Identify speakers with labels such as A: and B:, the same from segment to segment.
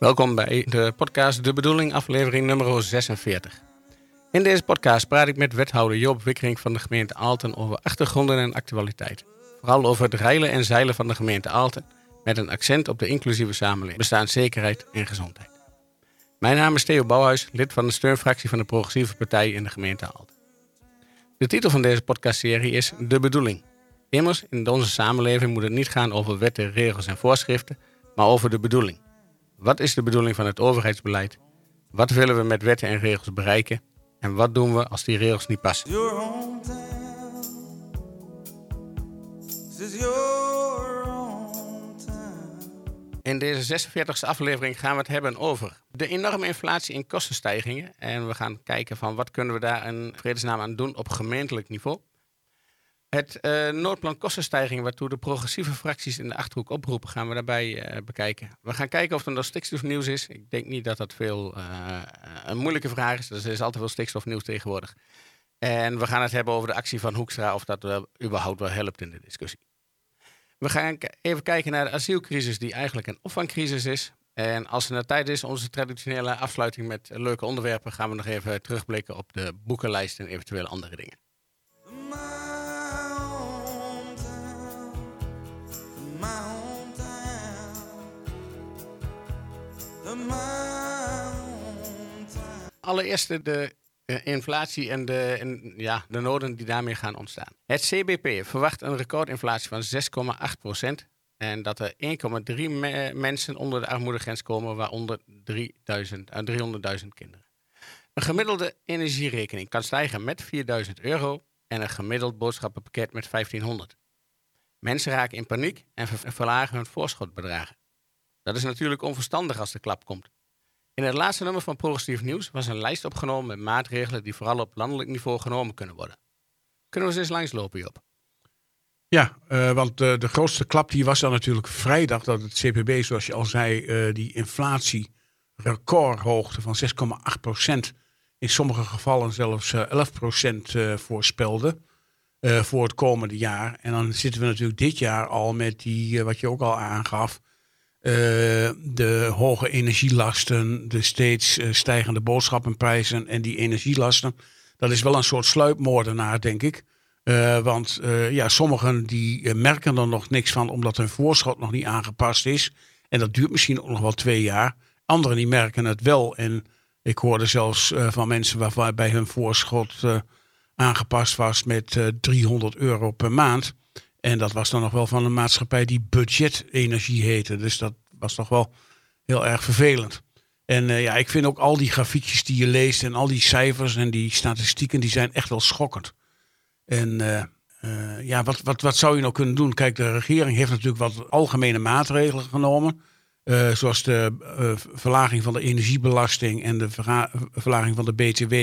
A: Welkom bij de podcast De Bedoeling, aflevering nummer 46. In deze podcast praat ik met wethouder Joop Wikkering van de gemeente Aalten over achtergronden en actualiteit. Vooral over het reilen en zeilen van de gemeente Aalten, met een accent op de inclusieve samenleving, bestaanszekerheid en gezondheid. Mijn naam is Theo Bouwhuis, lid van de steunfractie van de Progressieve Partij in de gemeente Aalten. De titel van deze podcastserie is De Bedoeling. Immers, in onze samenleving moet het niet gaan over wetten, regels en voorschriften, maar over de bedoeling. Wat is de bedoeling van het overheidsbeleid? Wat willen we met wetten en regels bereiken? En wat doen we als die regels niet passen? In deze 46e aflevering gaan we het hebben over de enorme inflatie en kostenstijgingen. En we gaan kijken van wat kunnen we daar in vredesnaam aan doen op gemeentelijk niveau. Het uh, noodplan kostenstijging waartoe de progressieve fracties in de Achterhoek oproepen, gaan we daarbij uh, bekijken. We gaan kijken of er nog stikstofnieuws is. Ik denk niet dat dat veel uh, een moeilijke vraag is. Er is altijd veel stikstofnieuws tegenwoordig. En we gaan het hebben over de actie van Hoekstra, of dat wel, überhaupt wel helpt in de discussie. We gaan even kijken naar de asielcrisis, die eigenlijk een opvangcrisis is. En als het naar tijd is, onze traditionele afsluiting met leuke onderwerpen, gaan we nog even terugblikken op de boekenlijst en eventuele andere dingen. Allereerst de uh, inflatie en de, en, ja, de noden die daarmee gaan ontstaan. Het CBP verwacht een recordinflatie van 6,8% En dat er 1,3 me mensen onder de armoedegrens komen, waaronder 300.000 uh, kinderen. Een gemiddelde energierekening kan stijgen met 4000 euro en een gemiddeld boodschappenpakket met 1500. Mensen raken in paniek en verlagen hun voorschotbedragen. Dat is natuurlijk onverstandig als de klap komt. In het laatste nummer van Progressief Nieuws was een lijst opgenomen met maatregelen die vooral op landelijk niveau genomen kunnen worden. Kunnen we eens eens langslopen, Job?
B: Ja, uh, want uh, de grootste klap die was dan natuurlijk vrijdag dat het CPB, zoals je al zei, uh, die inflatie recordhoogte van 6,8% in sommige gevallen zelfs 11% voorspelde voor het komende jaar. En dan zitten we natuurlijk dit jaar al met die, wat je ook al aangaf, uh, de hoge energielasten, de steeds stijgende boodschappenprijzen en die energielasten. Dat is wel een soort sluipmoordenaar, denk ik. Want ja, sommigen die merken er nog niks van omdat hun voorschot nog niet aangepast is. En dat duurt misschien ook nog wel twee jaar. Anderen die merken het wel. En ik hoorde zelfs van mensen waarbij hun voorschot aangepast was met 300 euro per maand. En dat was dan nog wel van een maatschappij die budgetenergie heette. Dus dat was toch wel heel erg vervelend. En uh, ja, ik vind ook al die grafiekjes die je leest en al die cijfers en die statistieken, die zijn echt wel schokkend. En uh, ja, wat, wat, wat zou je nou kunnen doen? Kijk, de regering heeft natuurlijk wat algemene maatregelen genomen. zoals de verlaging van de energiebelasting en de verlaging van de BTW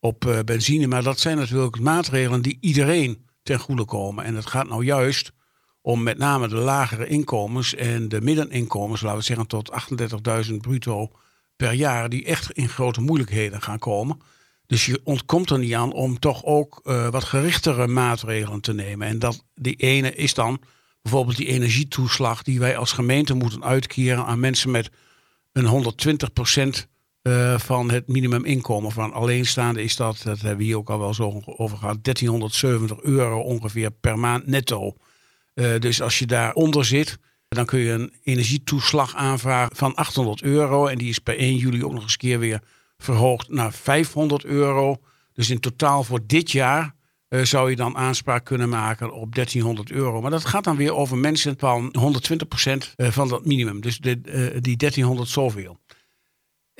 B: op benzine. Maar dat zijn natuurlijk maatregelen die iedereen ten goede komen. En het gaat nou juist om met name de lagere inkomens en de middeninkomens, laten we zeggen tot 38.000 bruto per jaar, die echt in grote moeilijkheden gaan komen. Dus je ontkomt er niet aan om toch ook uh, wat gerichtere maatregelen te nemen. En dat, die ene is dan bijvoorbeeld die energietoeslag die wij als gemeente moeten uitkeren aan mensen met een 120 procent uh, van het minimuminkomen van alleenstaande is dat, dat hebben we hier ook al wel zo over gehad, 1370 euro ongeveer per maand netto. Uh, dus als je daaronder zit, dan kun je een energietoeslag aanvragen van 800 euro. En die is per 1 juli ook nog eens keer weer verhoogd naar 500 euro. Dus in totaal voor dit jaar uh, zou je dan aanspraak kunnen maken op 1300 euro. Maar dat gaat dan weer over mensen van 120% van dat minimum. Dus die 1300 zoveel.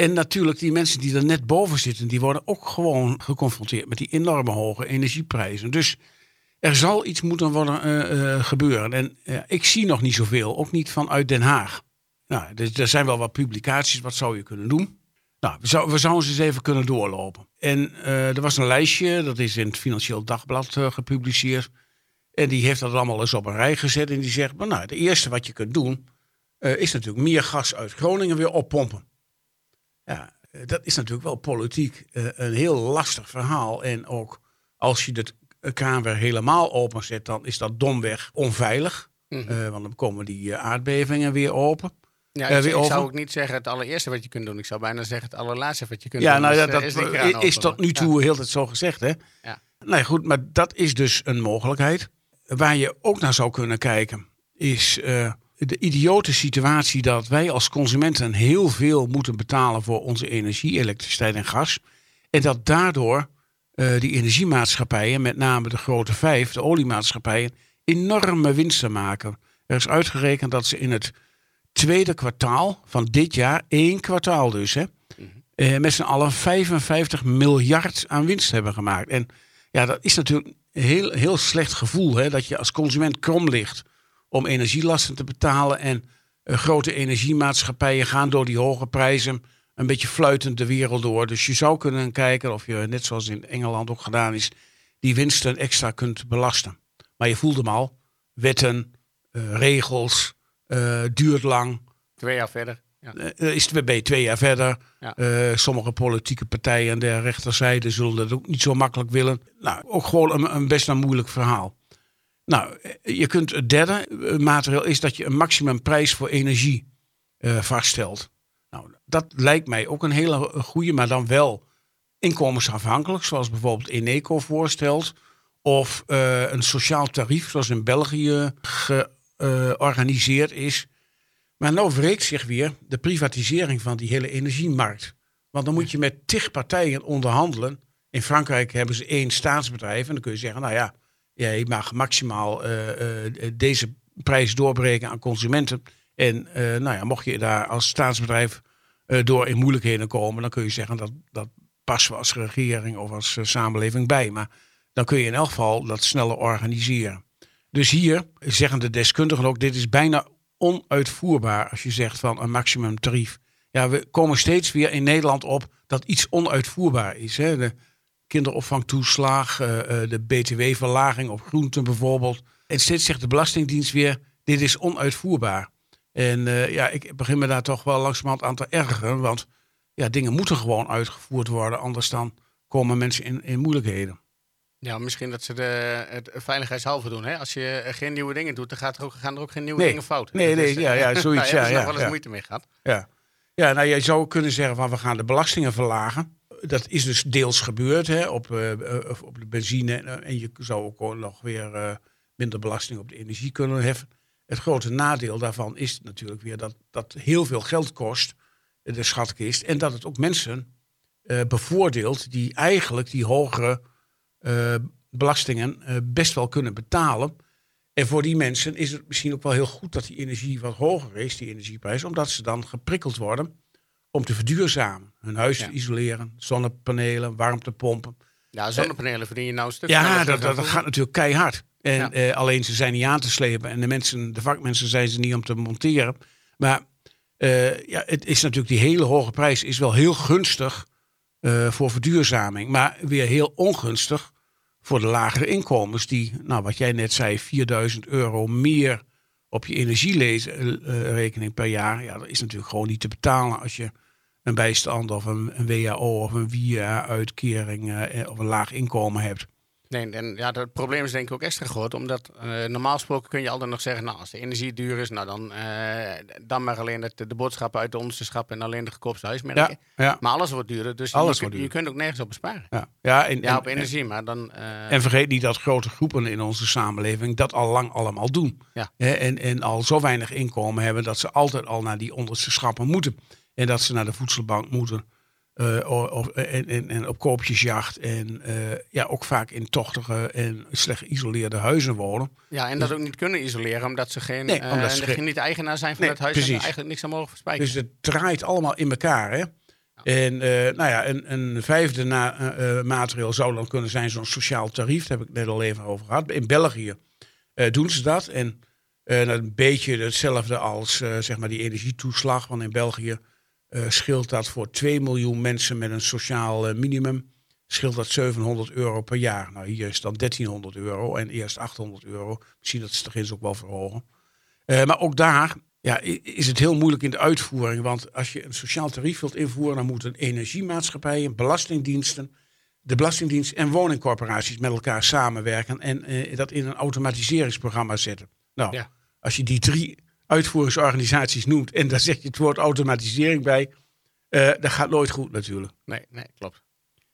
B: En natuurlijk, die mensen die er net boven zitten, die worden ook gewoon geconfronteerd met die enorme hoge energieprijzen. Dus er zal iets moeten worden uh, uh, gebeuren. En uh, ik zie nog niet zoveel, ook niet vanuit Den Haag. Nou, er zijn wel wat publicaties, wat zou je kunnen doen? Nou, we zouden ze eens even kunnen doorlopen. En er was een lijstje, dat is in het Financieel Dagblad gepubliceerd. En die heeft dat allemaal eens op een rij gezet. En die zegt, maar nou, het eerste wat je kunt doen, is natuurlijk meer gas uit Groningen weer oppompen. Ja, dat is natuurlijk wel politiek een heel lastig verhaal. En ook als je het kraan weer helemaal openzet, dan is dat domweg onveilig. Mm -hmm. uh, want dan komen die aardbevingen weer open.
A: Ja,
B: eh,
A: ik,
B: weer
A: ik
B: over.
A: zou ook niet zeggen het allereerste wat je kunt doen. Ik zou bijna zeggen het allerlaatste wat je kunt
B: Ja,
A: doen.
B: nou ja,
A: Dus, eh,
B: dat
A: is open.
B: tot nu toe heel tijd zo gezegd, hè?
A: Ja.
B: Nee, goed, maar dat is dus een mogelijkheid. Waar je ook naar zou kunnen kijken, is eh, de idiote situatie dat wij als consumenten heel veel moeten betalen voor onze energie, elektriciteit en gas. En dat daardoor eh, die energiemaatschappijen, met name de grote vijf, de oliemaatschappijen, enorme winsten maken. Er is uitgerekend dat ze in het tweede kwartaal van dit jaar, één kwartaal dus, hè, eh, met z'n allen 55 miljard aan winst hebben gemaakt. En ja, dat is natuurlijk een heel, heel slecht gevoel, hè, dat je als consument krom ligt om energielasten te betalen. En eh, grote energiemaatschappijen gaan door die hoge prijzen een beetje fluitend de wereld door. Dus je zou kunnen kijken of je, net zoals in Engeland ook gedaan is, die winsten extra kunt belasten. Maar je voelt hem al, wetten, eh, regels, eh, duurt lang.
A: Twee jaar verder. Ja.
B: Is het bij twee jaar verder.
A: Ja.
B: Sommige politieke partijen aan de rechterzijde zullen dat ook niet zo makkelijk willen. Nou, ook gewoon een, een best een moeilijk verhaal. Nou, je kunt het derde eh, maatregel is dat je een maximumprijs voor energie eh, vaststelt. Nou, dat lijkt mij ook een hele goede, maar dan wel inkomensafhankelijk, zoals bijvoorbeeld Eneco voorstelt. Of eh, een sociaal tarief, zoals in België georganiseerd is. Maar nou wreekt zich weer de privatisering van die hele energiemarkt. Want dan moet je met tig partijen onderhandelen. In Frankrijk hebben ze één staatsbedrijf. En dan kun je zeggen, nou ja, jij mag maximaal eh, eh, deze prijs doorbreken aan consumenten. En eh, nou ja, mocht je daar als staatsbedrijf eh, door in moeilijkheden komen, dan kun je zeggen dat dat passen we als regering of als eh, samenleving bij. Maar dan kun je in elk geval dat sneller organiseren. Dus hier zeggen de deskundigen ook, dit is bijna onuitvoerbaar als je zegt van een maximumtarief. Ja, we komen steeds weer in Nederland op dat iets onuitvoerbaar is. Hè? Kinderopvangtoeslag, eh, eh, de btw-verlaging op groenten bijvoorbeeld. En steeds zegt de Belastingdienst weer, dit is onuitvoerbaar. En eh, ja, ik begin me daar toch wel langzamerhand aan te ergeren. Want ja, dingen moeten gewoon uitgevoerd worden. Anders dan komen mensen in, in moeilijkheden.
A: Ja, misschien dat ze de, het veiligheidshalve doen. Hè? Als je geen nieuwe dingen doet, dan gaat er ook, gaan er ook geen nieuwe
B: Nee.
A: dingen fout.
B: Nee,
A: Dat
B: nee,
A: is,
B: ja, ja, zoiets,
A: daar
B: ja, ja,
A: nog wel eens
B: ja.
A: moeite mee gehad.
B: Ja, ja nou, jij zou kunnen zeggen van we gaan de belastingen verlagen. Dat is dus deels gebeurd hè, op, eh, eh, op de benzine. En je zou ook nog weer eh, minder belasting op de energie kunnen heffen. Het grote nadeel daarvan is natuurlijk weer dat dat heel veel geld kost, de schatkist. En dat het ook mensen bevoordeelt die eigenlijk die hogere belastingen best wel kunnen betalen. En voor die mensen is het misschien ook wel heel goed dat die energie wat hoger is, die energieprijs, omdat ze dan geprikkeld worden om te verduurzamen. Hun huis
A: Ja.
B: isoleren, zonnepanelen, warmtepompen.
A: Ja, zonnepanelen verdien je nou een stuk
B: Ja, dat, dat, gaat natuurlijk keihard. En
A: Ja.
B: eh, alleen ze zijn niet aan te slepen. En de mensen, de vakmensen zijn ze niet om te monteren. Maar eh, ja, het is natuurlijk die hele hoge prijs is wel heel gunstig eh, voor verduurzaming. Maar weer heel ongunstig voor de lagere inkomens. Die, nou wat jij net zei, 4000 euro meer op je energierekening per jaar. Ja, dat is natuurlijk gewoon niet te betalen als je een bijstand of een, een WHO of een WIA-uitkering eh, of een laag inkomen hebt.
A: Nee, en ja, het probleem is denk ik ook extra groot. Omdat eh, normaal gesproken kun je altijd nog zeggen... nou, als de energie duur is, nou dan, eh, dan maar alleen het, de boodschappen uit de onderste schap... en alleen de goedkoopste huismerken.
B: Ja, ja.
A: Maar alles wordt duurder, dus
B: Alles
A: je,
B: wordt
A: je kunt ook nergens op besparen.
B: Ja, ja, en,
A: Ja,
B: en-
A: op energie, maar dan... eh,
B: En vergeet niet dat grote groepen in onze samenleving dat al lang allemaal doen.
A: Ja.
B: En, en al zo weinig inkomen hebben dat ze altijd al naar die onderste schappen moeten. En dat ze naar de voedselbank moeten. eh, of, of- en, en, en op koopjesjacht. En eh, ja, ook vaak in tochtige en slecht geïsoleerde huizen wonen.
A: ja, en dat ook niet kunnen isoleren, omdat ze geen,
B: Nee,
A: eh,
B: omdat ze
A: en
B: geen-
A: niet eigenaar zijn van
B: Nee,
A: het huis... en
B: precies.
A: eigenlijk niks aan mogen verspijken.
B: Dus het draait allemaal in elkaar. Hè? En eh, nou ja, een, een vijfde na, eh, eh, maatregel zou dan kunnen zijn zo'n sociaal tarief. Daar heb ik net al even over gehad. In België eh, doen ze dat. En eh, een beetje hetzelfde als eh, zeg maar die energietoeslag. Want in België eh, scheelt dat voor 2 miljoen mensen met een sociaal eh, minimum. Scheelt dat 700 euro per jaar. Nou, hier is dan 1300 euro en eerst 800 euro. Misschien dat ze het eens ook wel verhogen. Eh, maar ook daar ja, is het heel moeilijk in de uitvoering. Want als je een sociaal tarief wilt invoeren, dan moeten energiemaatschappijen, belastingdiensten, de Belastingdienst en woningcorporaties met elkaar samenwerken en eh, dat in een automatiseringsprogramma zetten. Nou,
A: Ja.
B: als je die drie uitvoeringsorganisaties noemt en daar zeg je het woord automatisering bij, uh, dat gaat nooit goed natuurlijk.
A: Nee, nee, klopt.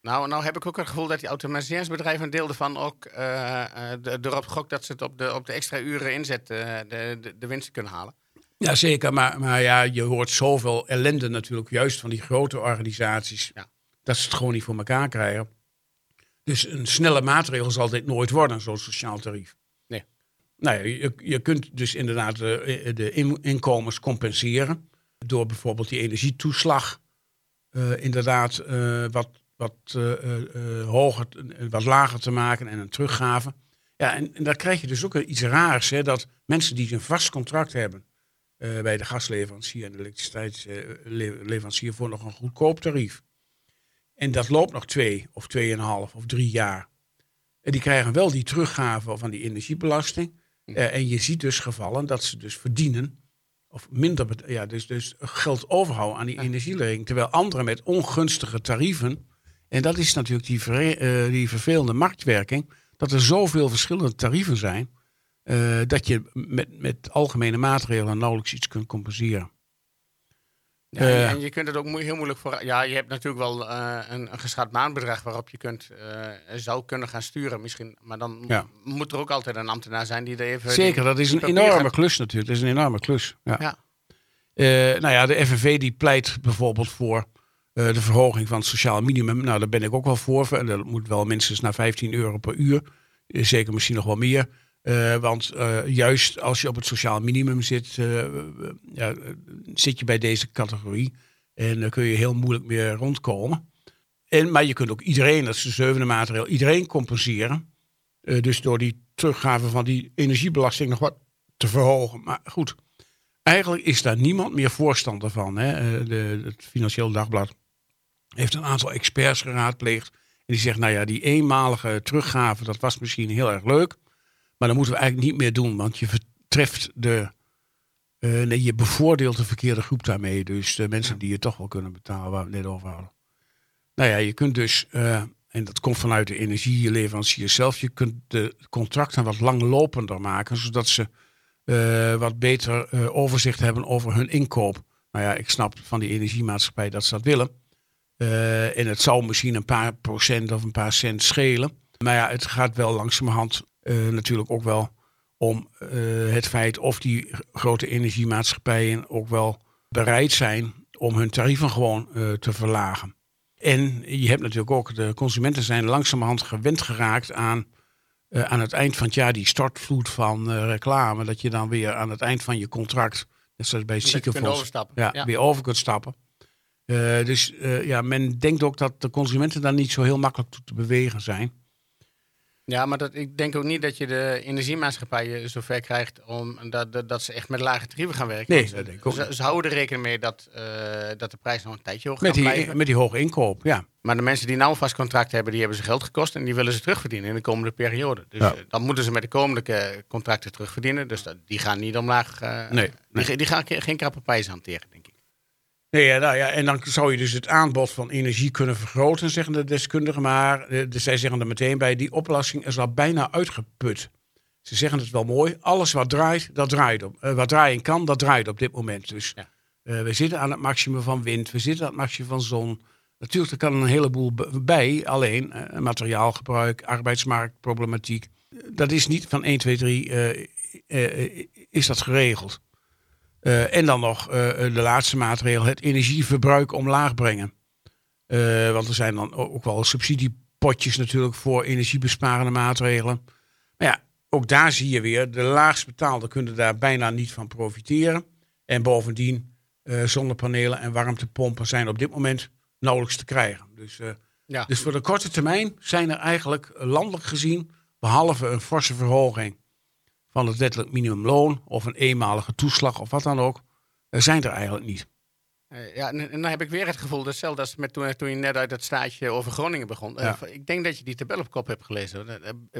A: Nou, nou heb ik ook het gevoel dat die automatiseringsbedrijven een deel ervan ook uh, de, erop gok dat ze het op de, op de extra uren inzet de, de, de winsten kunnen halen.
B: Ja, zeker. Maar, maar ja, je hoort zoveel ellende natuurlijk, juist van die grote organisaties, ja. dat ze het gewoon niet voor elkaar krijgen. Dus een snelle maatregel zal dit nooit worden, zo'n sociaal tarief. Nou je, je kunt dus inderdaad de, de inkomens compenseren door bijvoorbeeld die energietoeslag uh, inderdaad uh, wat, wat hoger, wat lager te maken en een teruggave. Ja, en, en daar krijg je dus ook iets raars, hè, dat mensen die een vast contract hebben bij de gasleverancier en de elektriciteitsleverancier voor nog een goedkoop tarief. En dat loopt nog twee of tweeënhalf of drie jaar. En die krijgen wel die teruggave van die energiebelasting. En je ziet dus gevallen dat ze dus verdienen of minder, ja, dus, dus geld overhouden aan die energielevering. Terwijl anderen met ongunstige tarieven, en dat is natuurlijk die, ver, uh, die vervelende marktwerking, dat er zoveel verschillende tarieven zijn, uh, dat je met, met algemene maatregelen nauwelijks iets kunt compenseren.
A: Ja, uh, en je kunt het ook heel moeilijk voor. Ja, je hebt natuurlijk wel uh, een, een geschat maandbedrag waarop je kunt, uh, zou kunnen gaan sturen, misschien. Maar dan ja. moet er ook altijd een ambtenaar zijn die er even.
B: Zeker, dat is een enorme gaat... klus natuurlijk. Dat is een enorme klus. Ja. ja. nou ja, de FNV die pleit bijvoorbeeld voor de verhoging van het sociaal minimum. Nou, daar ben ik ook wel voor. En dat moet wel minstens naar 15 euro per uur. Zeker misschien nog wel meer. Uh, want uh, juist als je op het sociaal minimum zit, uh, ja, zit je bij deze categorie. En dan kun je heel moeilijk meer rondkomen. En, maar je kunt ook iedereen, dat is de zevende maatregel, iedereen compenseren. dus door die teruggave van die energiebelasting nog wat te verhogen. Maar goed, eigenlijk is daar niemand meer voorstander van. Hè? De, het Financieel Dagblad heeft een aantal experts geraadpleegd. En die zegt, nou ja, die eenmalige teruggave, dat was misschien heel erg leuk. Maar dat moeten we eigenlijk niet meer doen, want je vertreft de. Uh, nee, je bevoordeelt de verkeerde groep daarmee. Dus de mensen die je toch wel kunnen betalen, waar we het net over hadden. Nou ja, je kunt dus, uh, en dat komt vanuit de energieleverancier zelf, je kunt de contracten wat langlopender maken, zodat ze uh, wat beter overzicht hebben over hun inkoop. Nou ja, ik snap van die energiemaatschappij dat ze dat willen. en het zou misschien een paar procent of een paar cent schelen. Maar ja, het gaat wel langzamerhand uh, natuurlijk ook wel om uh, het feit of die grote energiemaatschappijen ook wel bereid zijn om hun tarieven gewoon uh, te verlagen. En je hebt natuurlijk ook, de consumenten zijn langzamerhand gewend geraakt aan, aan het eind van het jaar die stortvloed van reclame. Dat je dan weer aan het eind van je contract, net zoals bij het ziekenfonds, ja, ja, weer over kunt stappen. dus ja, men denkt ook dat de consumenten daar niet zo heel makkelijk toe te bewegen zijn.
A: Ja, maar dat, ik denk ook niet dat je de energiemaatschappijen zover krijgt om dat, dat, dat, ze echt met lage tarieven gaan werken.
B: Nee, dat denk ik ook.
A: Ze, ze, houden er rekening mee dat, uh, dat de prijs nog een tijdje hoog
B: met die,
A: blijven.
B: Met die hoge inkoop, ja.
A: Maar de mensen die nou een vast contract hebben, die hebben ze geld gekost en die willen ze terugverdienen in de komende periode. Dus ja. uh, dan moeten ze met de komende contracten terugverdienen. Dus dat, die gaan niet omlaag. Uh,
B: nee,
A: nee. Die, die, gaan geen krappe prijzen hanteren.
B: Nee, ja, nou ja, en dan zou je dus het aanbod van energie kunnen vergroten, zeggen de deskundigen. Maar de, de, zij zeggen er meteen bij, die oplossing is al bijna uitgeput. Ze zeggen het wel mooi, alles wat draait, dat draait op. Uh, wat draaien kan, dat draait op dit moment. Dus ja. uh, we zitten aan het maximum van wind, we zitten aan het maximum van zon. Natuurlijk, er kan een heleboel bij, alleen uh, materiaalgebruik, arbeidsmarktproblematiek. Dat is niet van 1, 2, 3 is dat geregeld. Uh, en dan nog uh, de laatste maatregel, het energieverbruik omlaag brengen. Want er zijn dan ook wel subsidiepotjes natuurlijk voor energiebesparende maatregelen. Maar ja, ook daar zie je weer, de laagst betaalden kunnen daar bijna niet van profiteren. En bovendien, zonnepanelen en warmtepompen zijn op dit moment nauwelijks te krijgen. Dus, ja. dus voor de korte termijn zijn er eigenlijk landelijk gezien, behalve een forse verhoging van het wettelijk minimumloon of een eenmalige toeslag of wat dan ook, zijn er eigenlijk niet.
A: Uh, ja, en, en, dan heb ik weer het gevoel, hetzelfde als met toen, toen je net uit het staatje over Groningen begon. Ja. Uh, ik denk dat je die tabel op kop hebt gelezen.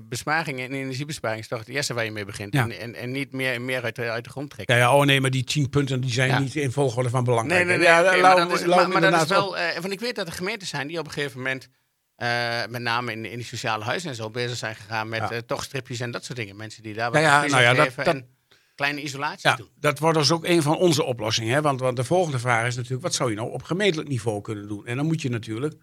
A: Besparing en energiebesparing is toch het eerste waar je mee begint. Ja. En, en, en, niet meer, meer uit, de, uit de grond trekken.
B: Ja, ja, oh nee, maar die tien punten die zijn niet in volgorde van belang.
A: Nee, nee, nee. Maar, dat is, maar, maar dat is wel... want ik weet dat er gemeenten zijn die op een gegeven moment... Uh, met name in, in die sociale huizen en zo bezig zijn gegaan met ja. uh, toch stripjes en dat soort dingen. Mensen die daar wat
B: ja, ja, nou ja, dat, dat,
A: kleine isolaties
B: Ja,
A: doen.
B: dat wordt dus ook een van onze oplossingen. Hè? Want, want de volgende vraag is natuurlijk, wat zou je nou op gemeentelijk niveau kunnen doen? En dan moet je natuurlijk,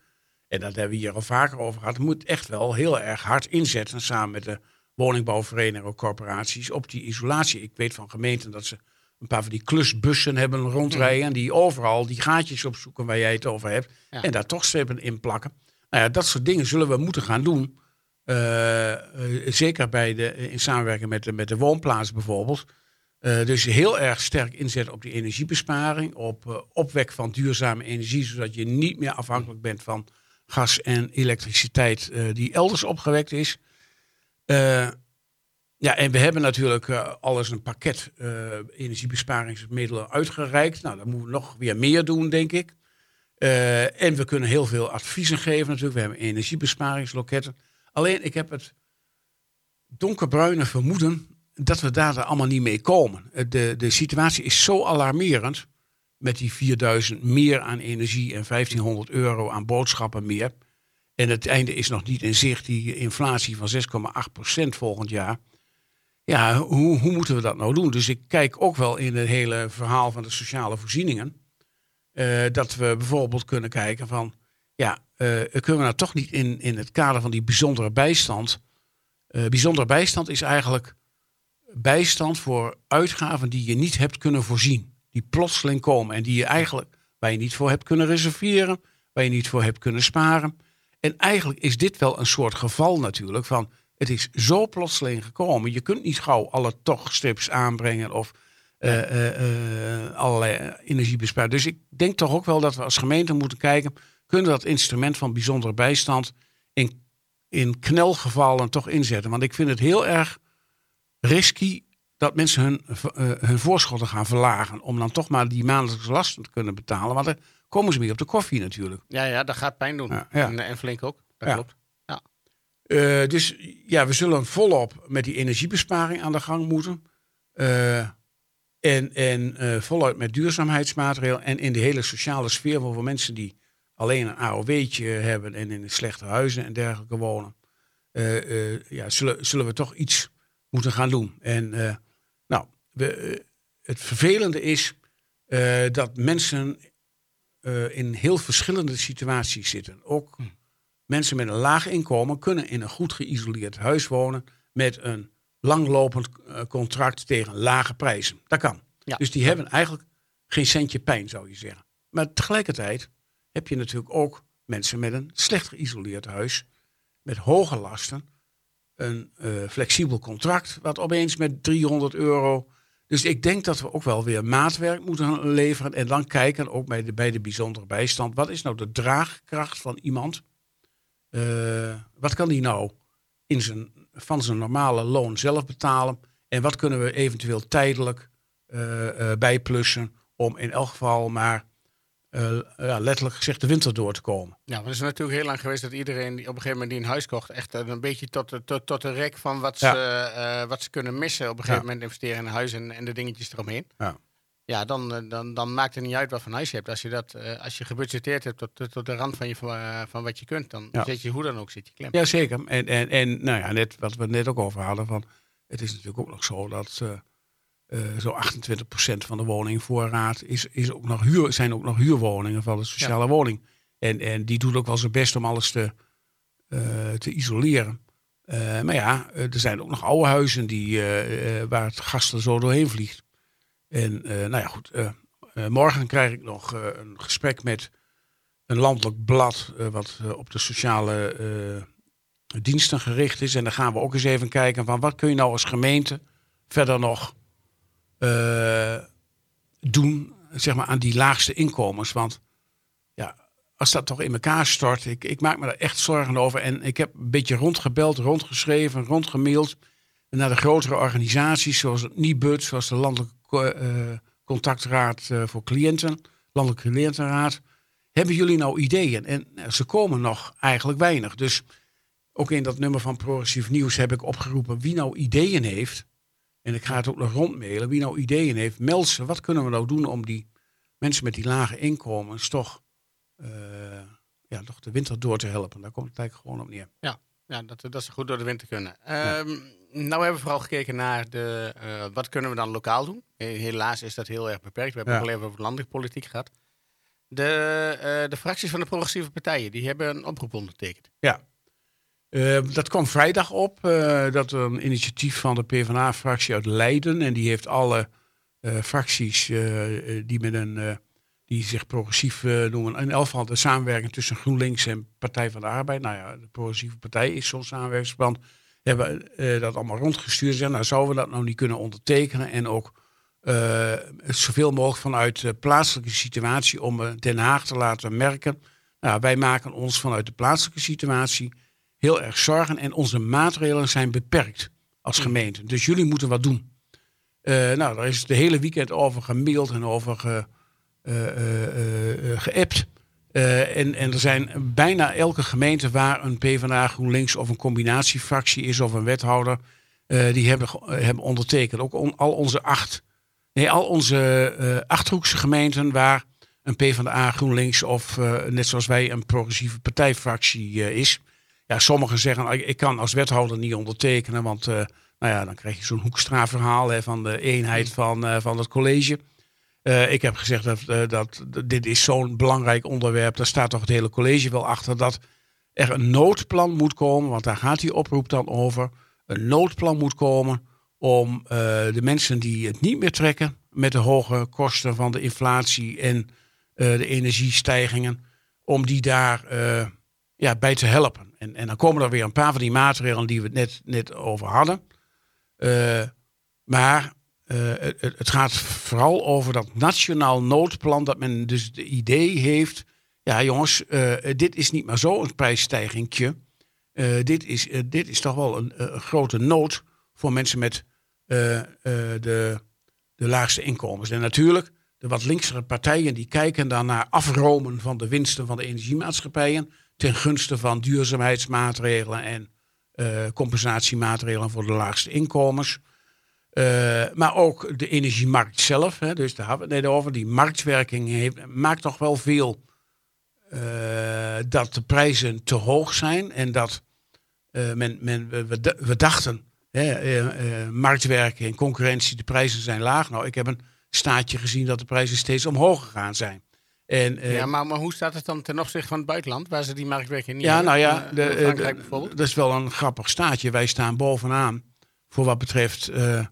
B: en dat hebben we hier al vaker over gehad, moet echt wel heel erg hard inzetten samen met de woningbouwverenigingen of corporaties op die isolatie. Ik weet van gemeenten dat ze een paar van die klusbussen hebben rondrijden en die overal die gaatjes opzoeken waar jij het over hebt en daar toch strepen in plakken. Nou ja, dat soort dingen zullen we moeten gaan doen. Eh, eh, zeker bij de, in samenwerking met de, met de woonplaats bijvoorbeeld. Eh, dus heel erg sterk inzet op die energiebesparing, op opwek van duurzame energie, zodat je niet meer afhankelijk bent van gas en elektriciteit die elders opgewekt is. Ja, en we hebben natuurlijk alles een pakket energiebesparingsmiddelen uitgereikt. Nou, dan moeten we nog weer meer doen, denk ik. Eh, en we kunnen heel veel adviezen geven natuurlijk. We hebben energiebesparingsloketten. Alleen, ik heb het donkerbruine vermoeden dat we daar allemaal niet mee komen. Eh, De, de situatie is zo alarmerend met die 4000 meer aan energie en 1500 euro aan boodschappen meer. En het einde is nog niet in zicht, die inflatie van 6,8% volgend jaar. Ja, hoe, hoe moeten we dat nou doen? Dus ik kijk ook wel in het hele verhaal van de sociale voorzieningen. Eh, dat we bijvoorbeeld kunnen kijken van, ja, eh, kunnen we nou toch niet in, in het kader van die bijzondere bijstand. eh bijzondere bijstand is eigenlijk bijstand voor uitgaven die je niet hebt kunnen voorzien. Die plotseling komen en die je eigenlijk, waar je niet voor hebt kunnen reserveren, waar je niet voor hebt kunnen sparen. En eigenlijk is dit wel een soort geval natuurlijk van, het is zo plotseling gekomen. Je kunt niet gauw alle tochtstrips aanbrengen of eh, eh, eh, allerlei energiebesparen. Dus ik denk toch ook wel dat we als gemeente moeten kijken, kunnen we dat instrument van bijzondere bijstand in, in knelgevallen toch inzetten? Want ik vind het heel erg risky dat mensen hun, hun voorschotten gaan verlagen. Om dan toch maar die maandelijkse lasten te kunnen betalen. Want dan komen ze meer op de koffie natuurlijk.
A: Ja, ja, dat gaat pijn doen.
B: Ja, ja.
A: En, en flink ook. Dat
B: Ja.
A: klopt.
B: Eh, dus ja, we zullen volop met die energiebesparing aan de gang moeten. En en eh, voluit met duurzaamheidsmaatregelen. En in de hele sociale sfeer voor mensen die alleen een AOW'tje hebben en in slechte huizen en dergelijke wonen. eh, eh, ja, zullen, zullen we toch iets moeten gaan doen. En nou, we, het vervelende is dat mensen in heel verschillende situaties zitten. Ook mensen met een laag inkomen kunnen in een goed geïsoleerd huis wonen met een langlopend eh, contract tegen lage prijzen. Dat kan.
A: Ja.
B: Dus die hebben eigenlijk geen centje pijn, zou je zeggen. Maar tegelijkertijd heb je natuurlijk ook mensen met een slecht geïsoleerd huis, met hoge lasten, een eh, flexibel contract, wat opeens met 300 euro. Dus ik denk dat we ook wel weer maatwerk moeten leveren en dan kijken, ook bij de, bij de bijzondere bijstand, wat is nou de draagkracht van iemand? Eh, wat kan die nou in zijn, van zijn normale loon zelf betalen? En wat kunnen we eventueel tijdelijk eh, eh, bijplussen om in elk geval maar eh, ja, letterlijk gezegd de winter door te komen?
A: Ja, maar het is natuurlijk heel lang geweest dat iedereen die op een gegeven moment die een huis kocht, echt een beetje tot, de- tot, tot de rek van wat ze, wat ze kunnen missen. Op een gegeven
B: Ja.
A: moment investeren in een huis en, en de dingetjes eromheen.
B: Ja.
A: Ja, dan, eh, dan, dan maakt het niet uit wat voor huis je hebt. Als je, dat, eh, als je gebudgeteerd hebt tot, tot, de rand van, je, eh, van wat je kunt, dan
B: Ja.
A: zit je hoe dan ook zit je klem.
B: Jazeker. En, en, en nou ja, net wat we net ook over hadden, van, het is natuurlijk ook nog zo dat eh eh, zo 28% van de woningvoorraad is, is ook nog huur, zijn ook nog huurwoningen van de sociale woning. En, en die doet ook wel zijn best om alles te, te isoleren. Maar ja, er zijn ook nog oude huizen die, waar het gas er zo doorheen vliegt. En eh, nou ja, goed. eh, eh, morgen krijg ik nog een gesprek met een landelijk blad wat op de sociale diensten gericht is. En dan gaan we ook eens even kijken van wat kun je nou als gemeente verder nog doen zeg maar, aan die laagste inkomens. Want ja, als dat toch in elkaar stort, ik, ik maak me daar echt zorgen over. En ik heb een beetje rondgebeld, rondgeschreven, rondgemaild naar de grotere organisaties zoals het NIBUD, zoals de Landelijke eh, Contactraad eh, voor Cliënten, Landelijke Cliëntenraad. Hebben jullie nou ideeën? En eh, ze komen nog eigenlijk weinig. Dus ook in dat nummer van Progressief Nieuws heb ik opgeroepen wie nou ideeën heeft. En ik ga het ook nog rondmailen. Wie nou ideeën heeft, meld ze. Wat kunnen we nou doen om die mensen met die lage inkomens toch, ja, toch de winter door te helpen? Daar komt het eigenlijk gewoon op neer.
A: Ja, dat, dat ze goed door de winter kunnen. Ehm, Nou, we hebben vooral gekeken naar de, uh, wat kunnen we dan lokaal doen. Helaas is dat heel erg beperkt. We hebben ja. al even over landelijke politiek gehad. De, uh, de fracties van de progressieve partijen die hebben een oproep ondertekend.
B: Ja, uh, dat kwam vrijdag op. dat een initiatief van de PvdA-fractie uit Leiden. En die heeft alle fracties die met een die zich progressief noemen. In elk geval de samenwerking tussen GroenLinks en Partij van de Arbeid. Nou ja, de progressieve partij is zo'n samenwerkingsverband. Hebben uh, dat allemaal rondgestuurd. Zijn. Nou, zouden we dat nou niet kunnen ondertekenen en ook uh, zoveel mogelijk vanuit de plaatselijke situatie om Den Haag te laten merken. Nou, wij maken ons vanuit de plaatselijke situatie heel erg zorgen en onze maatregelen zijn beperkt als mm. gemeente. Dus jullie moeten wat doen. nou, daar is de hele weekend over gemaild en over ge, uh, geappt. En, en er zijn bijna elke gemeente waar een PvdA, GroenLinks of een combinatiefractie is of een wethouder, die hebben, hebben ondertekend. Ook al onze acht, nee, al onze achterhoekse gemeenten waar een PvdA, GroenLinks of net zoals wij een progressieve partijfractie is. Ja, sommigen zeggen, ik kan als wethouder niet ondertekenen, want nou ja, dan krijg je zo'n hoekstraafverhaal hè, van de eenheid van, van het college. Uh, ik heb gezegd dat, uh, dat, dit is zo'n belangrijk onderwerp. Daar staat toch het hele college wel achter dat er een noodplan moet komen. Want daar gaat die oproep dan over. Een noodplan moet komen om uh, de mensen die het niet meer trekken met de hoge kosten van de inflatie en de energiestijgingen, om die daar ja, bij te helpen. En, en dan komen er weer een paar van die maatregelen die we het net, net over hadden. maar het, het, gaat vooral over dat nationaal noodplan, dat men dus het idee heeft, ja jongens, uh, dit is niet maar zo een prijsstijgingje. Uh, dit, is, dit is toch wel een, grote nood voor mensen met de, de laagste inkomens. En natuurlijk, de wat linksere partijen die kijken dan naar afromen van de winsten van de energiemaatschappijen ten gunste van duurzaamheidsmaatregelen en compensatiemaatregelen voor de laagste inkomens. Uh, maar ook de energiemarkt zelf, hè, dus daar hebben we het net over. Die marktwerking heeft, maakt toch wel veel uh, dat de prijzen te hoog zijn. En dat uh, men, men, we, we dachten, hè, marktwerking en concurrentie, de prijzen zijn laag. Nou, ik heb een staatje gezien dat de prijzen steeds omhoog gegaan zijn.
A: En, ja, maar, maar hoe staat het dan ten opzichte van het buitenland, waar ze die marktwerking niet
B: ja, Nou ja, de, Frankrijk bijvoorbeeld? dat is wel een grappig staatje. Wij staan bovenaan voor wat betreft uh,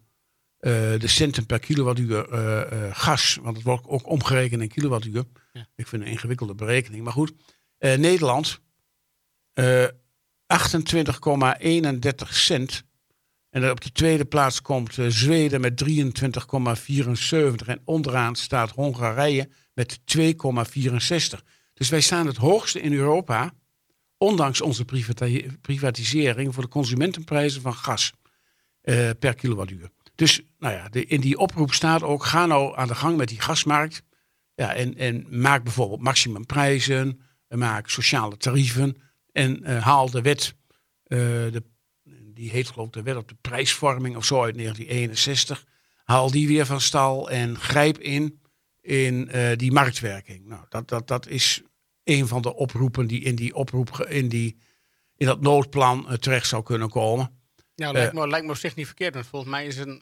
B: de centen per kilowattuur uh, uh, gas. Want het wordt ook omgerekend in kilowattuur. Ja. Ik vind een ingewikkelde berekening. Maar goed, Nederland 28,31 cent. En op de tweede plaats komt Zweden met 23,74. En onderaan staat Hongarije met 2,64. Dus wij staan het hoogste in Europa. Ondanks onze privatisering voor de consumentenprijzen van gas per kilowattuur. Dus nou ja, in die oproep staat ook: ga nou aan de gang met die gasmarkt. Ja, en, en maak bijvoorbeeld maximumprijzen, maak sociale tarieven en uh, haal de wet, uh, de, die heet geloof ik de wet op de prijsvorming of zo uit 1961. Haal die weer van stal en grijp in in die marktwerking. Nou, dat, dat, dat is een van de oproepen die in die oproep, in, die, in dat noodplan terecht zou kunnen komen.
A: Nou, lijkt me, lijkt me op zich niet verkeerd. Want volgens mij is een,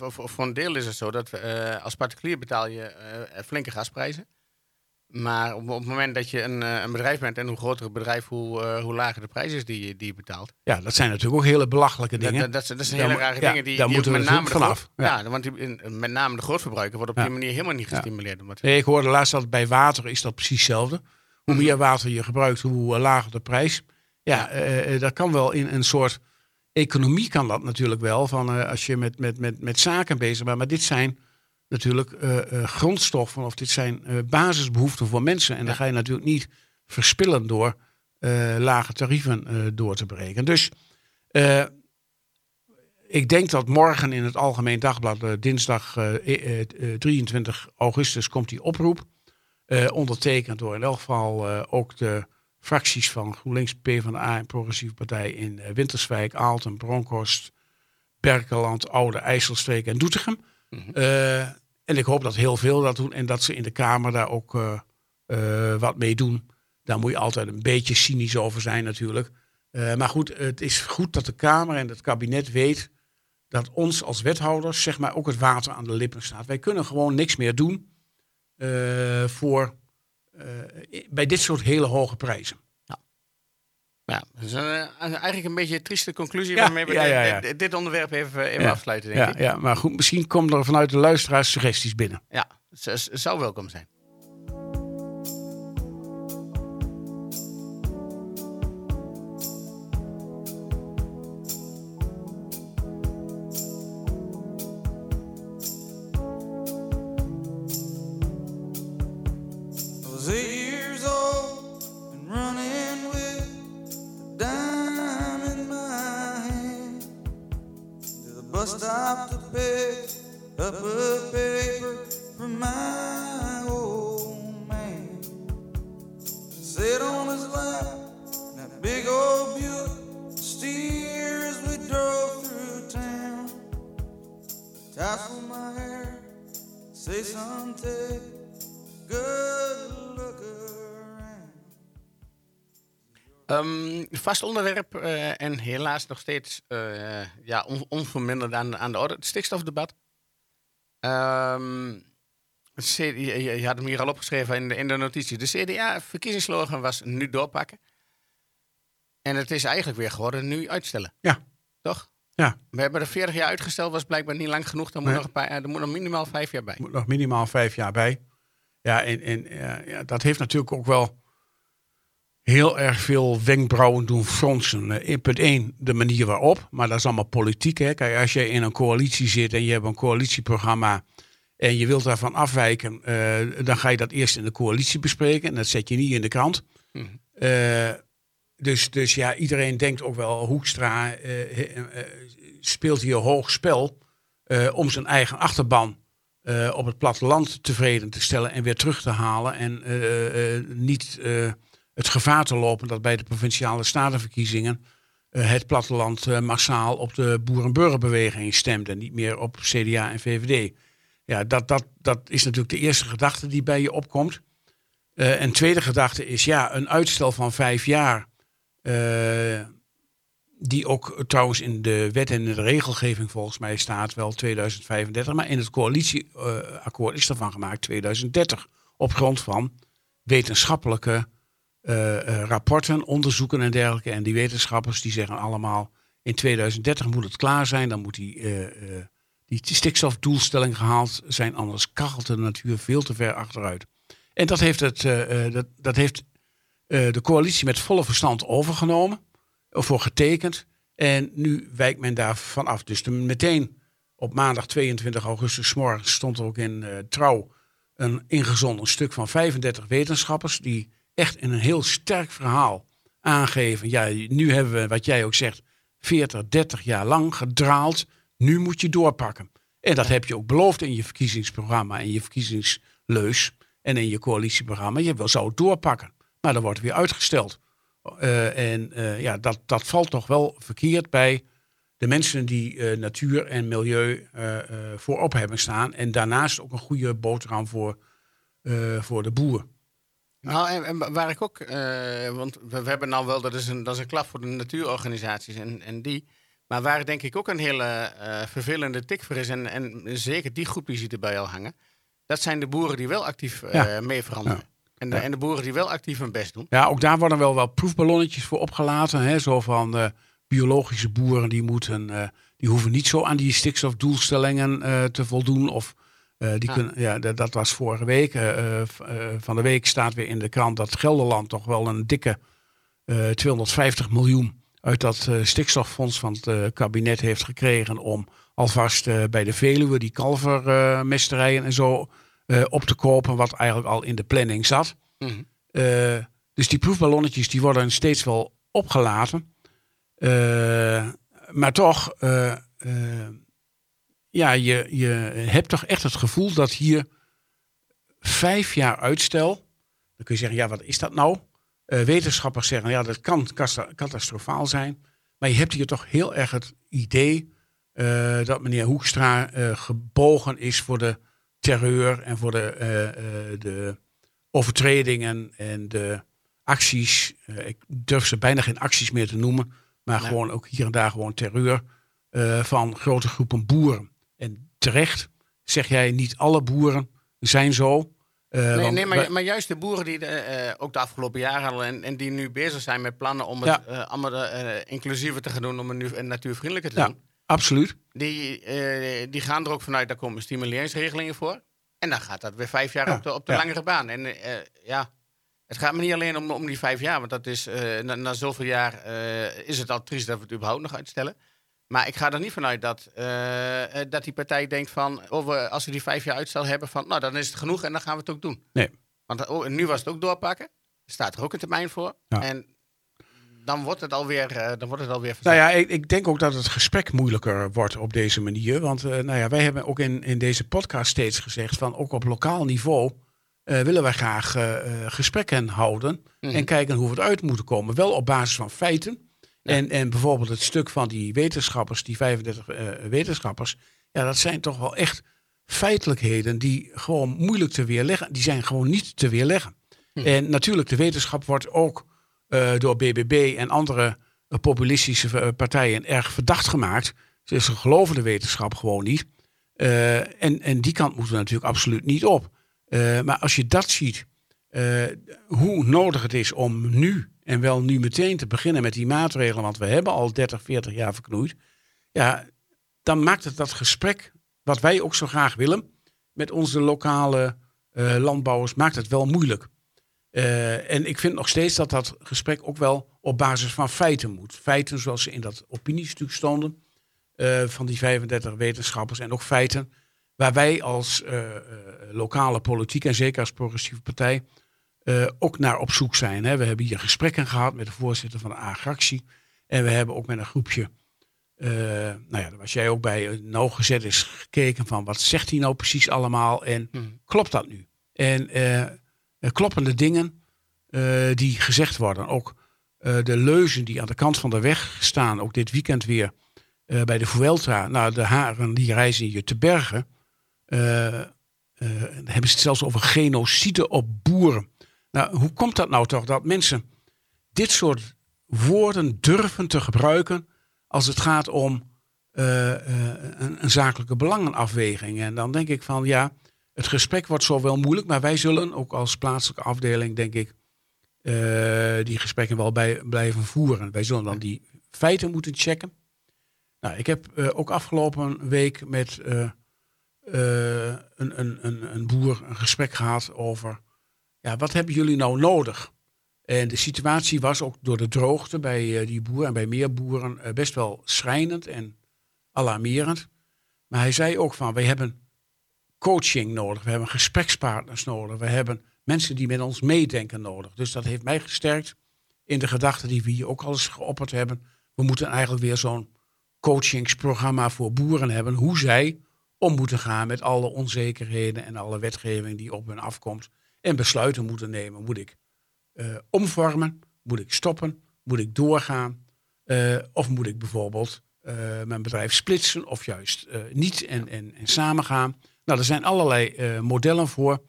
A: of, of, voor een deel is het zo dat uh, als particulier betaal je uh, flinke gasprijzen. Maar op, op, het moment dat je een, een, bedrijf bent en hoe groter het bedrijf, hoe, hoe lager de prijs is die, die je betaalt.
B: Ja, dat zijn natuurlijk ook hele belachelijke dingen.
A: Dat, dat, dat zijn hele rare dingen die,
B: daar
A: die
B: moeten we
A: met name
B: vanaf.
A: Ja. ja, want die, met name de grootverbruiker wordt op die manier helemaal niet gestimuleerd. Ja.
B: Nee, ik hoorde laatst dat bij water is dat precies hetzelfde. Hoe mhm. meer water je gebruikt, hoe lager de prijs. Ja, dat kan wel in een soort economie kan dat natuurlijk wel. Van, uh, als je met, met, met, met zaken bezig bent. Maar dit zijn natuurlijk uh, uh, grondstoffen of dit zijn basisbehoeften voor mensen. En ja. dan ga je natuurlijk niet verspillen door lage tarieven door te breken. Dus ik denk dat morgen in het Algemeen Dagblad, dinsdag 23 augustus, komt die oproep. ondertekend door in elk geval ook de fracties van GroenLinks, PvdA en Progressieve Partij in uh, Winterswijk, Aalten, Bronkhorst, Berkeland, Oude, IJsselstreek en Doetinchem. Mm en ik hoop dat heel veel dat doen en dat ze in de Kamer daar ook uh, wat mee doen. Daar moet je altijd een beetje cynisch over zijn natuurlijk. Eh, maar goed, het is goed dat de Kamer en het kabinet weet dat ons als wethouders zeg maar ook het water aan de lippen staat. Wij kunnen gewoon niks meer doen voor, bij dit soort hele hoge prijzen.
A: Ja, dat is een, eigenlijk een beetje een trieste conclusie ja, waarmee we ja, ja, dit, dit, onderwerp even, even afsluiten, denk
B: ja, ik. Ja, maar goed, misschien komen er vanuit de luisteraars suggesties binnen.
A: Ja, het zou welkom zijn. Vast onderwerp uh, en helaas nog steeds uh, ja, on, onverminderd aan, aan de orde. Het stikstofdebat. Um, je, je, had hem hier al opgeschreven in de, in de notitie. De CDA-verkiezingsslogan was nu doorpakken. En het is eigenlijk weer geworden nu uitstellen.
B: Ja.
A: Toch?
B: Ja.
A: We hebben er 40 jaar uitgesteld, was blijkbaar niet lang genoeg. Er moet, nog, een paar, er moet nog minimaal vijf jaar bij.
B: Er moet nog minimaal vijf jaar bij. Ja, en, en ja, dat heeft natuurlijk ook wel heel erg veel wenkbrauwen doen fronsen. Eh, punt 1 de manier waarop, maar dat is allemaal politiek. Hè? Kijk, als je in een coalitie zit en je hebt een coalitieprogramma en je wilt daarvan afwijken, uh, dan ga je dat eerst in de coalitie bespreken en dat zet je niet in de krant. Uh, dus, dus ja, iedereen denkt ook wel, Hoekstra speelt hier hoog spel om zijn eigen achterban op het platteland tevreden te stellen en weer terug te halen en niet het gevaar te lopen dat bij de provinciale statenverkiezingen uh, het platteland uh, massaal op de boerenburgerbeweging stemt en niet meer op CDA en VVD. Ja, dat, dat, dat is natuurlijk de eerste gedachte die bij je opkomt. Uh, en tweede gedachte is ja, een uitstel van vijf jaar, die ook trouwens in de wet en de regelgeving volgens mij staat wel 2035, maar in het coalitieakkoord is ervan gemaakt 2030 op grond van wetenschappelijke rapporten, onderzoeken en dergelijke. En die wetenschappers die zeggen allemaal in 2030 moet het klaar zijn. Dan moet die, uh, die stikstofdoelstelling gehaald zijn. Anders kachelt de natuur veel te ver achteruit. En dat heeft, het, dat, dat heeft de coalitie met volle verstand overgenomen. Of voor getekend. En nu wijkt men daar af. Dus meteen op maandag 22 augustus morgen stond er ook in Trouw een ingezonden stuk van 35 wetenschappers die echt in een heel sterk verhaal aangeven. Ja, nu hebben we, wat jij ook zegt, 40, 30 jaar lang gedraald. Nu moet je doorpakken. En dat heb je ook beloofd in je verkiezingsprogramma, in je verkiezingsleus en in je coalitieprogramma. Je zou het doorpakken. Maar dat wordt weer uitgesteld. Uh, en uh, ja, dat, dat valt toch wel verkeerd bij de mensen die uh, natuur en milieu voorop hebben staan. En daarnaast ook een goede boterham voor, voor de boer.
A: Nou, en, waar ik ook, uh, want we, we, hebben nou wel, dat is, een, dat is een klap voor de natuurorganisaties en, en die. Maar waar denk ik ook een hele uh, vervelende tik voor is, en, en zeker die groep die ziet erbij al hangen, dat zijn de boeren die wel actief uh, ja. mee veranderen. Ja. En, de, en de boeren die wel actief hun best doen.
B: Ja, ook daar worden wel wel proefballonnetjes voor opgelaten. Hè? Zo van biologische boeren die moeten, die hoeven niet zo aan die stikstofdoelstellingen te voldoen. Of uh, die ja. Kunnen, ja, dat, was vorige week. Uh, van de week staat weer in de krant dat Gelderland toch wel een dikke 250 miljoen uit dat stikstoffonds van het kabinet heeft gekregen om alvast bij de Veluwe die kalvermesterijen en zo op te kopen, wat eigenlijk al in de planning zat. Mm -hmm. dus die proefballonnetjes die worden steeds wel opgelaten. maar toch ja, je, je hebt toch echt het gevoel dat hier vijf jaar uitstel. Dan kun je zeggen, ja, wat is dat nou? Uh, wetenschappers zeggen, ja, dat kan catastrofaal zijn. Maar je hebt hier toch heel erg het idee uh, dat meneer Hoekstra uh, gebogen is voor de terreur en voor de, de overtredingen en de acties. eh, ik durf ze bijna geen acties meer te noemen. Maar
A: Nee.
B: gewoon ook hier en daar gewoon terreur eh, van grote groepen boeren. Terecht zeg jij, niet alle boeren zijn zo. Eh,
A: Nee, maar, maar juist de boeren die de, eh, ook de afgelopen jaren hadden en, en die nu bezig zijn met plannen om het
B: Ja.
A: eh, allemaal inclusiever te gaan doen, om het nu en natuurvriendelijker te
B: Ja.
A: doen.
B: absoluut.
A: Die, die gaan er ook vanuit, daar komen stimuleringsregelingen voor. En dan gaat dat weer vijf jaar
B: Ja,
A: op de, op de langere baan. En ja, het gaat me niet alleen om, om die vijf jaar, want dat is, na, na zoveel jaar is het al triest dat we het überhaupt nog uitstellen. Maar ik ga er niet vanuit dat, eh, eh, dat die partij denkt van, oh, we- als we die vijf jaar uitstel hebben, van nou dan is het genoeg en dan gaan we het ook doen.
B: Nee.
A: Want oh, nu was het ook doorpakken. Er staat er ook een termijn voor.
B: Ja.
A: En dan wordt het alweer, eh dan wordt het alweer
B: Nou ja, ik, ik denk ook dat het gesprek moeilijker wordt op deze manier. Want eh, nou ja, wij hebben ook in, in deze podcast steeds gezegd van ook op lokaal niveau willen wij graag gesprekken houden.
A: Mhm.
B: En kijken hoe we eruit moeten komen. Wel op basis van feiten.
A: Ja.
B: En, en bijvoorbeeld het stuk van die wetenschappers, die 35 eh, wetenschappers. Ja, dat zijn toch wel echt feitelijkheden die gewoon moeilijk te weerleggen. Die zijn gewoon niet te weerleggen.
A: Hm.
B: En natuurlijk, de wetenschap wordt ook eh, door BBB en andere eh, populistische partijen erg verdacht gemaakt. Dus ze geloven de wetenschap gewoon niet. En, en die kant moeten we natuurlijk absoluut niet op. Maar als je dat ziet, hoe nodig het is om nu en wel nu meteen te beginnen met die maatregelen, want we hebben al 30, 40 jaar verknoeid. Ja, dan maakt het dat gesprek, wat wij ook zo graag willen, met onze lokale eh, landbouwers, maakt het wel moeilijk. Eh, en ik vind nog steeds dat dat gesprek ook wel op basis van feiten moet. Feiten zoals ze in dat opiniestuk stonden eh, van die 35 wetenschappers. En ook feiten waar wij als lokale politiek en zeker als progressieve partij eh, ook naar op zoek zijn. Hè. We hebben hier gesprekken gehad met de voorzitter van de A-fractie. En we hebben ook met een groepje, eh, nou ja, daar was jij ook bij, eh, nauwgezet is gekeken van wat zegt hij nou precies allemaal en
A: Mhm.
B: klopt dat nu? En eh, kloppen de dingen die gezegd worden. Ook de leuzen die aan de kant van de weg staan, ook dit weekend weer bij de Vuelta. Nou, de haren die reizen hier te bergen. hebben ze het zelfs over genocide op boeren. Nou, hoe komt dat nou toch dat mensen dit soort woorden durven te gebruiken als het gaat om eh, eh, een, zakelijke belangenafweging? En dan denk ik van ja, het gesprek wordt zo wel moeilijk, maar wij zullen ook als plaatselijke afdeling, denk ik, eh, die gesprekken wel bij, blijven voeren. Wij zullen dan die feiten moeten checken. Nou, ik heb ook afgelopen week met een, een, een boer een gesprek gehad over, ja, wat hebben jullie nou nodig? En de situatie was ook door de droogte bij eh, die boer en bij meer boeren eh, best wel schrijnend en alarmerend. Maar hij zei ook van, wij hebben coaching nodig, we hebben gesprekspartners nodig, we hebben mensen die met ons meedenken nodig. Dus dat heeft mij gesterkt in de gedachte die we hier ook al eens geopperd hebben. We moeten eigenlijk weer zo'n coachingsprogramma voor boeren hebben, hoe zij om moeten gaan met alle onzekerheden en alle wetgeving die op hen afkomt. En besluiten moeten nemen. Moet ik eh, omvormen? Moet ik stoppen? Moet ik doorgaan? Eh, of moet ik bijvoorbeeld eh, mijn bedrijf splitsen of juist niet en, en, en samen gaan? Nou, er zijn allerlei modellen voor.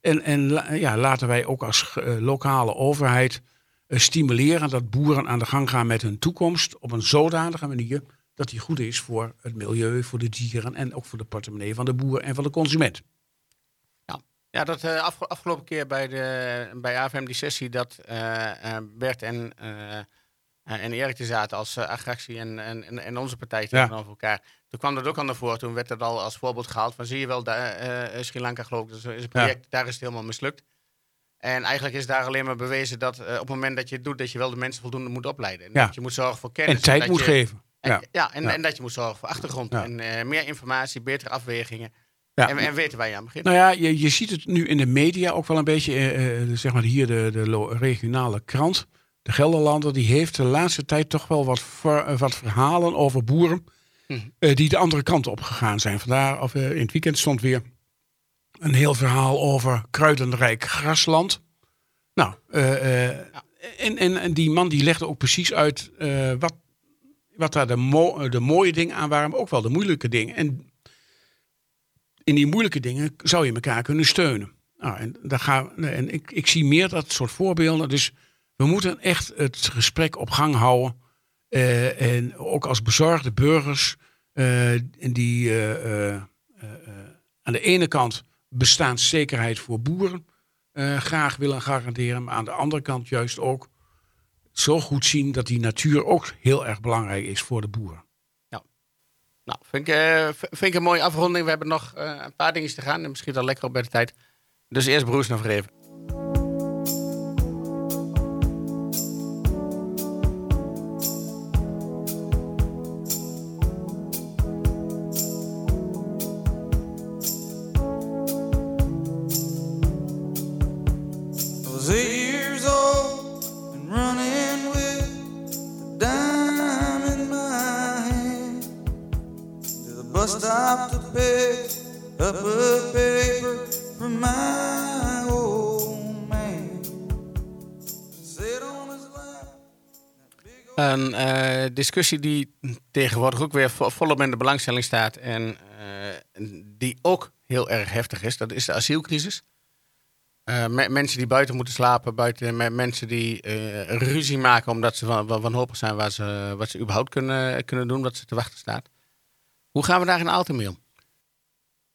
B: En, en ja, laten wij ook als lokale overheid stimuleren dat boeren aan de gang gaan met hun toekomst op een zodanige manier dat die goed is voor het milieu, voor de dieren en ook voor de portemonnee van de boer en van de consument.
A: Ja, dat afge- afgelopen keer bij, de, bij AFM die sessie dat eh, eh, Bert en, en Erik er zaten als uh, agractie en, en, en- onze partij tegenover elkaar. Toen kwam dat ook al naar voren. Toen werd dat al als voorbeeld gehaald van zie je wel, daar, Sri Lanka geloof ik, dat is een project, daar is het helemaal mislukt. En eigenlijk is daar alleen maar bewezen dat op het moment dat je het doet, dat je wel de mensen voldoende moet opleiden. En
B: Ja.
A: dat je moet zorgen voor kennis.
B: En tijd moet
A: je-
B: geven.
A: En,
B: Ja.
A: ja, en, en dat je moet zorgen voor achtergrond. En meer informatie, betere afwegingen.
B: Ja.
A: En, en weten je aan begint.
B: Nou ja, je, je ziet het nu in de media ook wel een beetje. eh, eh, zeg maar hier de, de regionale krant. De Gelderlander, die heeft de laatste tijd toch wel wat, ver- eh, wat verhalen over boeren.
A: Mhm.
B: die de andere kant op gegaan zijn. Vandaar, of, in het weekend stond weer een heel verhaal over kruidenrijk grasland. Nou, en, en, en die man die legde ook precies uit wat, wat daar de, mo- de mooie dingen aan waren, maar ook wel de moeilijke dingen. En in die moeilijke dingen zou je elkaar kunnen steunen. Nou, en daar gaan, en ik, ik zie meer dat soort voorbeelden. Dus We moeten echt het gesprek op gang houden. Eh, en ook als bezorgde burgers, uh, die uh, aan de ene kant bestaanszekerheid voor boeren graag willen garanderen, maar aan de andere kant juist ook zo goed zien dat die natuur ook heel erg belangrijk is voor de boeren.
A: Nou, vind ik, vind ik een mooie afronding. We hebben nog een paar dingen te gaan en misschien al lekker op bij de tijd. Dus eerst broers nog even. Discussie die tegenwoordig ook weer volop in de belangstelling staat en uh, die ook heel erg heftig is, dat is de asielcrisis. Uh, mensen die buiten moeten slapen, buiten, mensen die ruzie maken omdat ze van, wanhopig zijn waar ze, wat ze überhaupt kunnen, kunnen doen, wat ze te wachten staat. Hoe gaan we daar in Aalten?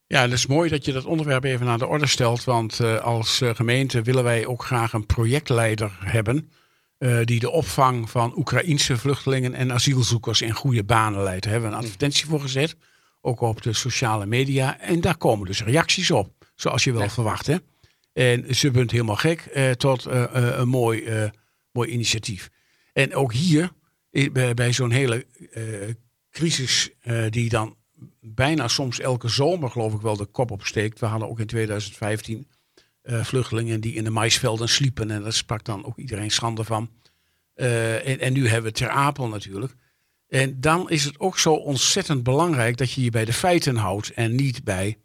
B: Ja, het is mooi dat je dat onderwerp even aan de orde stelt. Want als gemeente willen wij ook graag een projectleider hebben. Uh, die de opvang van Oekraïense vluchtelingen en asielzoekers in goede banen leidt. Daar hebben we een advertentie voor gezet. Ook op de sociale media. En daar komen dus reacties op. Zoals je wel ja. verwacht. Hè? En ze bent helemaal gek tot een mooi, mooi initiatief. En ook hier, bij, bij zo'n hele crisis die dan bijna soms elke zomer, geloof ik wel, de kop opsteekt. We hadden ook in 2015 uh, eh, vluchtelingen die in de maisvelden sliepen. En daar sprak dan ook iedereen schande van. Uh, en, en, nu hebben we Ter Apel natuurlijk. En dan is het ook zo ontzettend belangrijk dat je je bij de feiten houdt en niet bij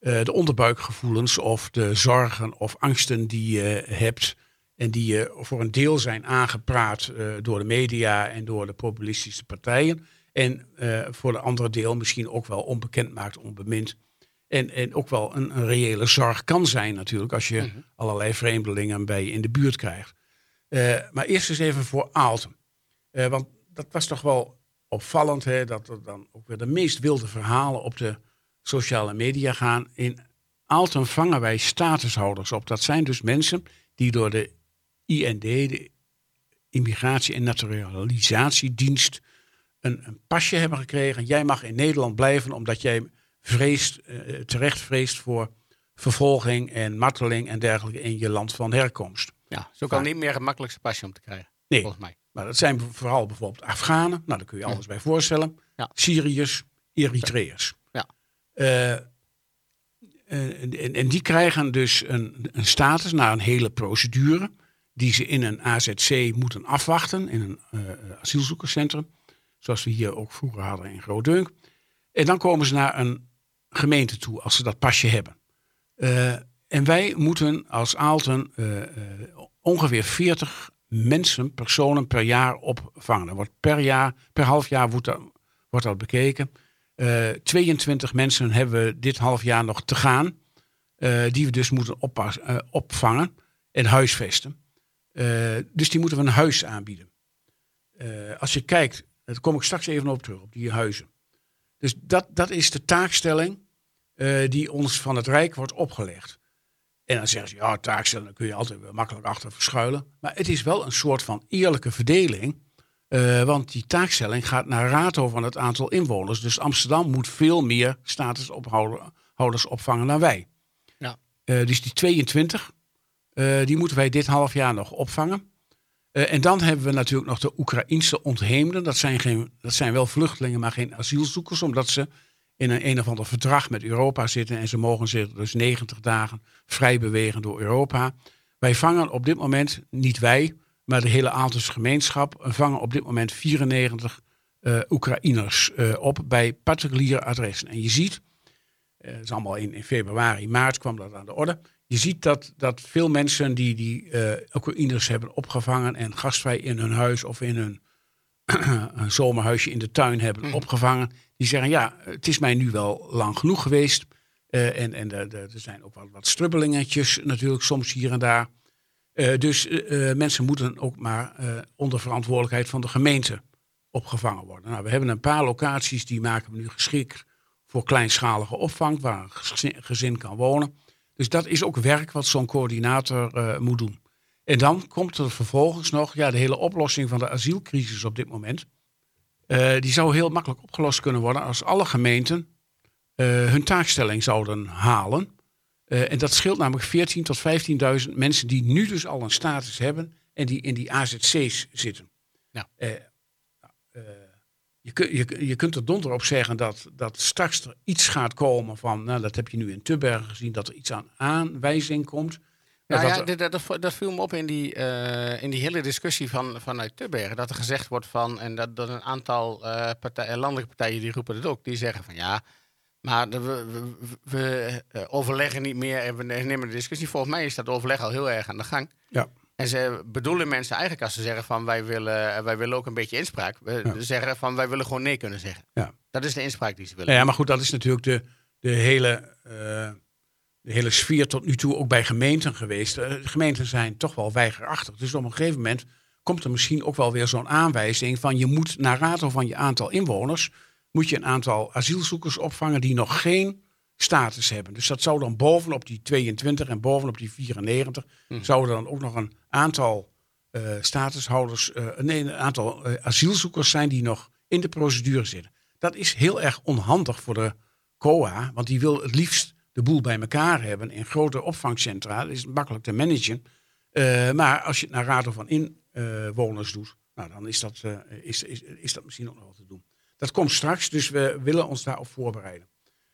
B: uh, de onderbuikgevoelens of de zorgen of angsten die je hebt. En die je voor een deel zijn aangepraat door de media en door de populistische partijen. En voor de andere deel misschien ook wel onbekend maakt, onbemind. En, en ook wel een, een reële zorg kan zijn natuurlijk als je mm-hmm. allerlei vreemdelingen bij je in de buurt krijgt. Uh, maar eerst eens even voor Aalten. Uh, want dat was toch wel opvallend hè, dat er dan ook weer de meest wilde verhalen op de sociale media gaan. In Aalten vangen wij statushouders op. Dat zijn dus mensen die door de IND, de Immigratie- en Naturalisatiedienst, een, een, pasje hebben gekregen. Jij mag in Nederland blijven omdat jij vreest, uh, terecht vreest voor vervolging en marteling en dergelijke in je land van herkomst.
A: Ja, zo kan niet meer het makkelijkste pasje om te krijgen. Nee, volgens mij.
B: Maar dat zijn vooral bijvoorbeeld Afghanen. Nou, daar kun je alles bij voorstellen. Ja. Syriërs, Eritreërs. Ja. Uh, en, en, die krijgen dus een, een status na een hele procedure die ze in een AZC moeten afwachten, in een uh, asielzoekerscentrum. Zoals we hier ook vroeger hadden in Groot-Dunk. En dan komen ze naar een gemeente toe als ze dat pasje hebben. Uh, en wij moeten als Aalten uh, uh, ongeveer 40 mensen, personen per jaar opvangen. Wordt per, jaar, per half jaar wordt dat, wordt dat bekeken. 22 mensen hebben we dit half jaar nog te gaan. die we dus moeten opvangen en huisvesten. dus die moeten we een huis aanbieden. als je kijkt daar kom ik straks even op terug, op die huizen. Dus dat, dat is de taakstelling uh, die ons van het Rijk wordt opgelegd. En dan zeggen ze, ja, taakstelling, daar kun je altijd wel makkelijk achter verschuilen. Maar het is wel een soort van eerlijke verdeling. Uh, want die taakstelling gaat naar rato van het aantal inwoners. Dus Amsterdam moet veel meer statushouders opvangen dan wij. Ja. Uh, dus die 22, die moeten wij dit half jaar nog opvangen. Uh, en dan hebben we natuurlijk nog de Oekraïense ontheemden. Dat zijn, geen, dat zijn wel vluchtelingen, maar geen asielzoekers, omdat ze in een, een of ander verdrag met Europa zitten. En ze mogen zich dus 90 dagen vrij bewegen door Europa. Wij vangen op dit moment, niet wij, maar de hele Aaltense gemeenschap, vangen op dit moment 94 uh, Oekraïners op bij particuliere adressen. En je ziet, het is allemaal in februari, maart kwam dat aan de orde je ziet dat, dat veel mensen die, die uh, Oekraïners hebben opgevangen en gastvrij in hun huis of in hun een zomerhuisje in de tuin hebben mhm. opgevangen, die zeggen ja, het is mij nu wel lang genoeg geweest. Uh, en en er zijn ook wel wat strubbelingetjes natuurlijk soms hier en daar. Uh, dus mensen moeten ook maar onder verantwoordelijkheid van de gemeente opgevangen worden. Nou, we hebben een paar locaties die maken we nu geschikt voor kleinschalige opvang, waar een gezin kan wonen. Dus dat is ook werk wat zo'n coördinator moet doen. En dan komt er vervolgens nog ja, de hele oplossing van de asielcrisis op dit moment. die zou heel makkelijk opgelost kunnen worden als alle gemeenten hun taakstelling zouden halen. En dat scheelt namelijk 14.000 tot 15.000 mensen die nu dus al een status hebben en die in die AZC's zitten. Ja. Uh, je, kun, je, je kunt er donder op zeggen dat, dat straks er iets gaat komen van, nou dat heb je nu in Tubbergen gezien, dat er iets aan aanwijzing komt.
A: Nou ja, dat, dat, dat, viel me op in die, in die hele discussie van, vanuit Tubbergen. Dat er gezegd wordt van, en dat, dat een aantal partij, landelijke partijen die roepen het ook, die zeggen van ja, maar we, we, we, eh, overleggen niet meer en we nemen de discussie. Volgens mij is dat overleg al heel erg aan de gang. Ja. En ze bedoelen mensen eigenlijk als ze zeggen van wij willen, wij willen ook een beetje inspraak. We zeggen van wij willen gewoon nee kunnen zeggen. Ja. Dat is de inspraak die ze willen.
B: Ja, maar goed, dat is natuurlijk de, de, hele, uh, de hele sfeer tot nu toe ook bij gemeenten geweest. Uh, gemeenten zijn toch wel weigerachtig. Dus op een gegeven moment komt er misschien ook wel weer zo'n aanwijzing van je moet naar rato van je aantal inwoners moet je een aantal asielzoekers opvangen die nog geen status hebben. Dus dat zou dan bovenop die 22 en bovenop die 94 hmm. zouden dan ook nog een aantal uh, statushouders, uh, nee, een aantal uh, asielzoekers zijn die nog in de procedure zitten. Dat is heel erg onhandig voor de COA, want die wil het liefst de boel bij elkaar hebben in grote opvangcentra. Dat is makkelijk te managen. maar als je het naar rato van inwoners doet, nou, dan is dat, is, is, is dat misschien ook nog wel te doen. Dat komt straks, dus we willen ons daarop voorbereiden.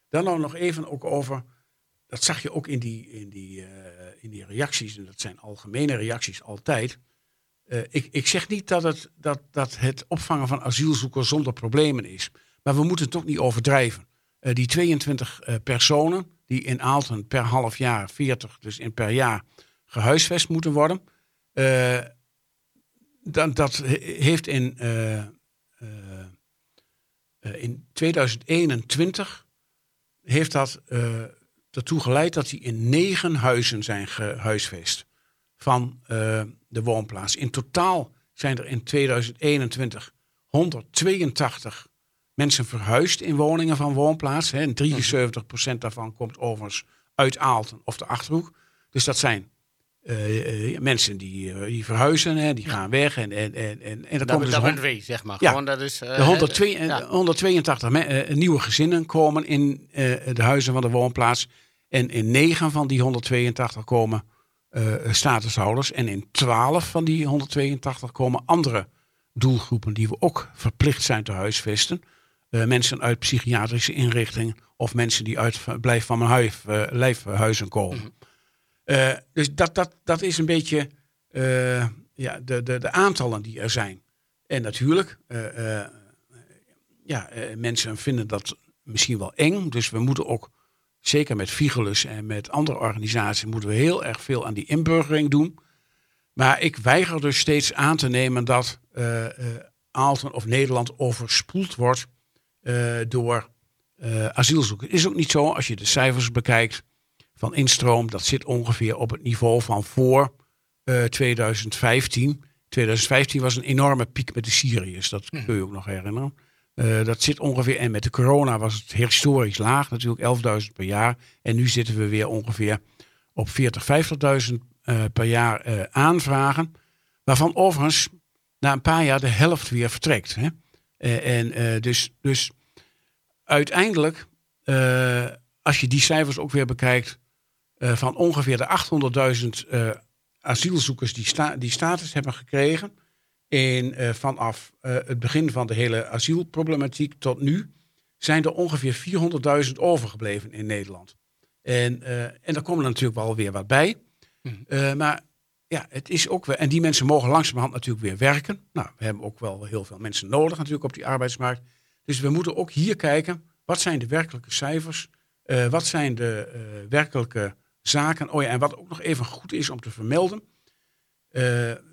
B: Dan nog even ook over, dat zag je ook in die, in die, uh, in die reacties, en dat zijn algemene reacties altijd. Uh, ik, ik zeg niet dat het, dat, dat het opvangen van asielzoekers zonder problemen is. Maar we moeten ook niet overdrijven. Uh, die 22 personen die in Aalten per half jaar, 40 dus in per jaar, gehuisvest moeten worden. dan, dat heeft in eh, in 2021 heeft dat ertoe geleid dat hij in negen huizen zijn gehuisvest van uh, de woonplaats. In totaal zijn er in 2021 182 mensen verhuisd in woningen van woonplaats. Hè, en 73% daarvan komt overigens uit Aalten of de Achterhoek. Dus dat zijn uh, mensen die, uh, die verhuizen, hè, die gaan weg. En, en, en, en, en
A: dat, komt dus dat zeg maar.
B: Ja, Gewoon, dat is, de 102, ja. 182 nieuwe gezinnen komen in de huizen van de woonplaats. En in 9 van die 182 komen statushouders. En in 12 van die 182 komen andere doelgroepen die we ook verplicht zijn te huisvesten. mensen uit psychiatrische inrichtingen of mensen die uit blijf van mijn huis, lijfhuizen komen. Mm uh, dus dat, dat, dat is een beetje uh, ja, de, de, de aantallen die er zijn. En natuurlijk, uh, ja, mensen vinden dat misschien wel eng. Dus we moeten ook, zeker met Vigelus en met andere organisaties, moeten we heel erg veel aan die inburgering doen. Maar ik weiger dus steeds aan te nemen dat Aalten of Nederland overspoeld wordt door asielzoekers. Is ook niet zo, als je de cijfers bekijkt, van instroom, dat zit ongeveer op het niveau van voor 2015. Eh, 2015 was een enorme piek met de Syriërs, dat kun je ook nog herinneren. Uh, dat zit ongeveer, en met de corona was het historisch laag, natuurlijk 11.000 per jaar. En nu zitten we weer ongeveer op 40, 50.000 uh, per jaar uh, aanvragen. Waarvan overigens na een paar jaar de helft weer vertrekt. Hè? en dus, dus uiteindelijk, als je die cijfers ook weer bekijkt, van ongeveer de 800.000 uh, eh, asielzoekers die, sta die status hebben gekregen. In, uh, vanaf het begin van de hele asielproblematiek tot nu zijn er ongeveer 400.000 overgebleven in Nederland. En, en daar komen er natuurlijk wel weer wat bij. Mm. maar ja, het is ook wel. En die mensen mogen langzamerhand natuurlijk weer werken. Nou, we hebben ook wel heel veel mensen nodig natuurlijk op die arbeidsmarkt. Dus we moeten ook hier kijken. Wat zijn de werkelijke cijfers? wat zijn de werkelijke zaken. Oh ja, en wat ook nog even goed is om te vermelden. Uh,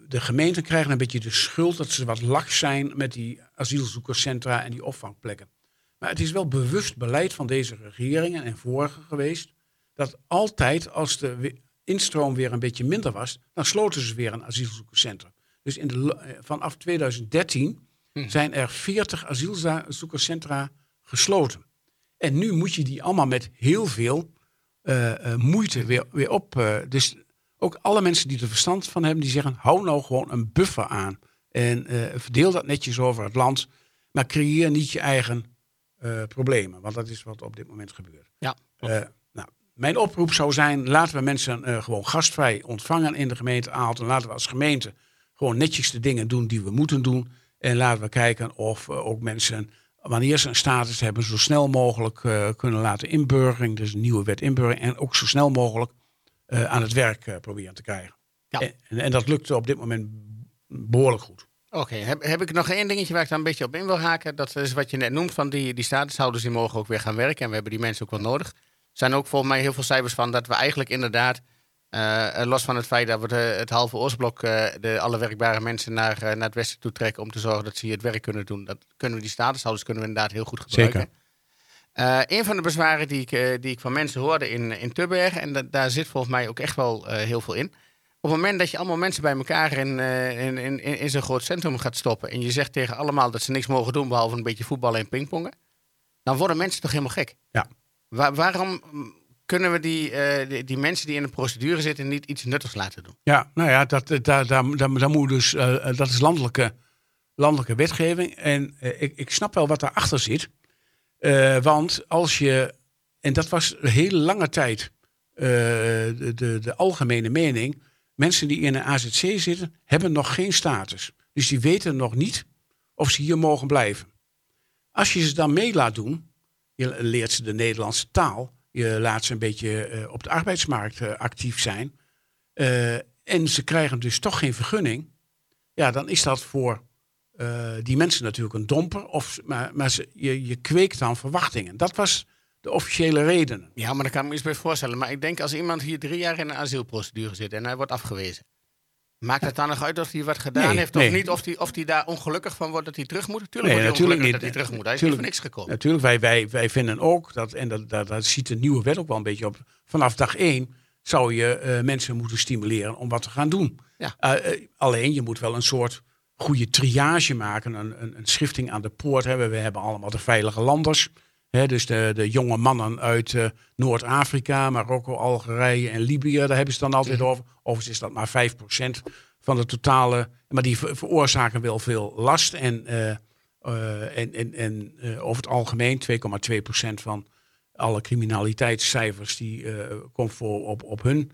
B: de gemeenten krijgen een beetje de schuld dat ze wat laks zijn met die asielzoekerscentra en die opvangplekken. Maar het is wel bewust beleid van deze regeringen en vorige geweest. Dat altijd als de instroom weer een beetje minder was, dan sloten ze weer een asielzoekerscentrum. Dus in de, eh, vanaf 2013
A: Hm.
B: zijn er 40 asielzoekerscentra gesloten. En nu moet je die allemaal met heel veel eh, eh, moeite weer, weer op. eh, dus ook alle mensen die er verstand van hebben, die zeggen: hou nou gewoon een buffer aan. En eh, verdeel dat netjes over het land. Maar creëer niet je eigen eh, problemen. Want dat is wat op dit moment gebeurt.
A: Ja,
B: Eh, nou, mijn oproep zou zijn: laten we mensen gewoon gastvrij ontvangen in de gemeente Aalten. Laten we als gemeente gewoon netjes de dingen doen die we moeten doen. En laten we kijken of ook mensen, wanneer ze een status hebben, zo snel mogelijk kunnen laten inburgering. Dus een nieuwe wet inburgering. En ook zo snel mogelijk eh, aan het werk eh, proberen te krijgen.
A: Ja.
B: En, en dat lukt op dit moment behoorlijk goed.
A: Oké, heb, heb ik nog één dingetje waar ik daar een beetje op in wil haken. Dat is wat je net noemt van die, die statushouders die mogen ook weer gaan werken. En we hebben die mensen ook wel nodig. Er zijn ook volgens mij heel veel cijfers van dat we eigenlijk inderdaad, eh, los van het feit dat we de, het halve Oostblok, eh, de, alle werkbare mensen naar, naar het westen toe trekken om te zorgen dat ze hier het werk kunnen doen. Dat kunnen we die statushouders kunnen we inderdaad heel goed gebruiken.
B: Zeker.
A: Eh, een van de bezwaren die ik, eh, die ik van mensen hoorde in, in Tubbergen, en da- daar zit volgens mij ook echt wel eh, heel veel in. Op het moment dat je allemaal mensen bij elkaar in, in, in, in, in zo'n groot centrum gaat stoppen. en je zegt tegen allemaal dat ze niks mogen doen behalve een beetje voetballen en pingpongen. dan worden mensen toch helemaal gek.
B: Ja.
A: Wa- waarom mm, kunnen we die, die, die mensen die in de procedure zitten niet iets nuttigs laten doen?
B: Ja, nou ja, dat, dat, daar, daar, daar moet dus, dat is landelijke, landelijke wetgeving. En ik, ik snap wel wat daarachter zit. Eh, want als je, en dat was een hele lange tijd eh, de, de, de algemene mening. Mensen die in een AZC zitten, hebben nog geen status. Dus die weten nog niet of ze hier mogen blijven. Als je ze dan mee laat doen, je leert ze de Nederlandse taal. Je laat ze een beetje eh, op de arbeidsmarkt actief zijn. en ze krijgen dus toch geen vergunning. Ja, dan is dat voor eh, die mensen natuurlijk een domper. Of, maar maar ze, je, je kweekt dan verwachtingen. Dat was de officiële reden.
A: Ja, maar daar kan ik me iets bij voorstellen. Maar ik denk als iemand hier drie jaar in een asielprocedure zit en hij wordt afgewezen. Maakt het dan nog uit of hij wat gedaan
B: Nee,
A: heeft of
B: nee.
A: niet? Of hij of die daar ongelukkig van wordt dat hij terug moet? Tuurlijk
B: Nee, natuurlijk niet.
A: dat hij terug moet. Hij is niet voor niks gekomen.
B: Natuurlijk, wij, wij, wij vinden ook dat, en dat, dat, dat ziet de nieuwe wet ook wel een beetje op. Vanaf dag één zou je eh, mensen moeten stimuleren om wat te gaan doen.
A: Ja.
B: Eh, alleen je moet wel een soort goede triage maken, een, een, een schifting aan de poort hebben. We hebben allemaal de veilige landers. Hè, dus de, de jonge mannen uit eh, Noord-Afrika, Marokko, Algerije en Libië, daar hebben ze dan altijd over. Overigens is dat maar 5% van de totale. Maar die ver- veroorzaken wel veel last. En, eh, eh, en, en, en over het algemeen 2,2% van alle criminaliteitscijfers die komt voor op, op hun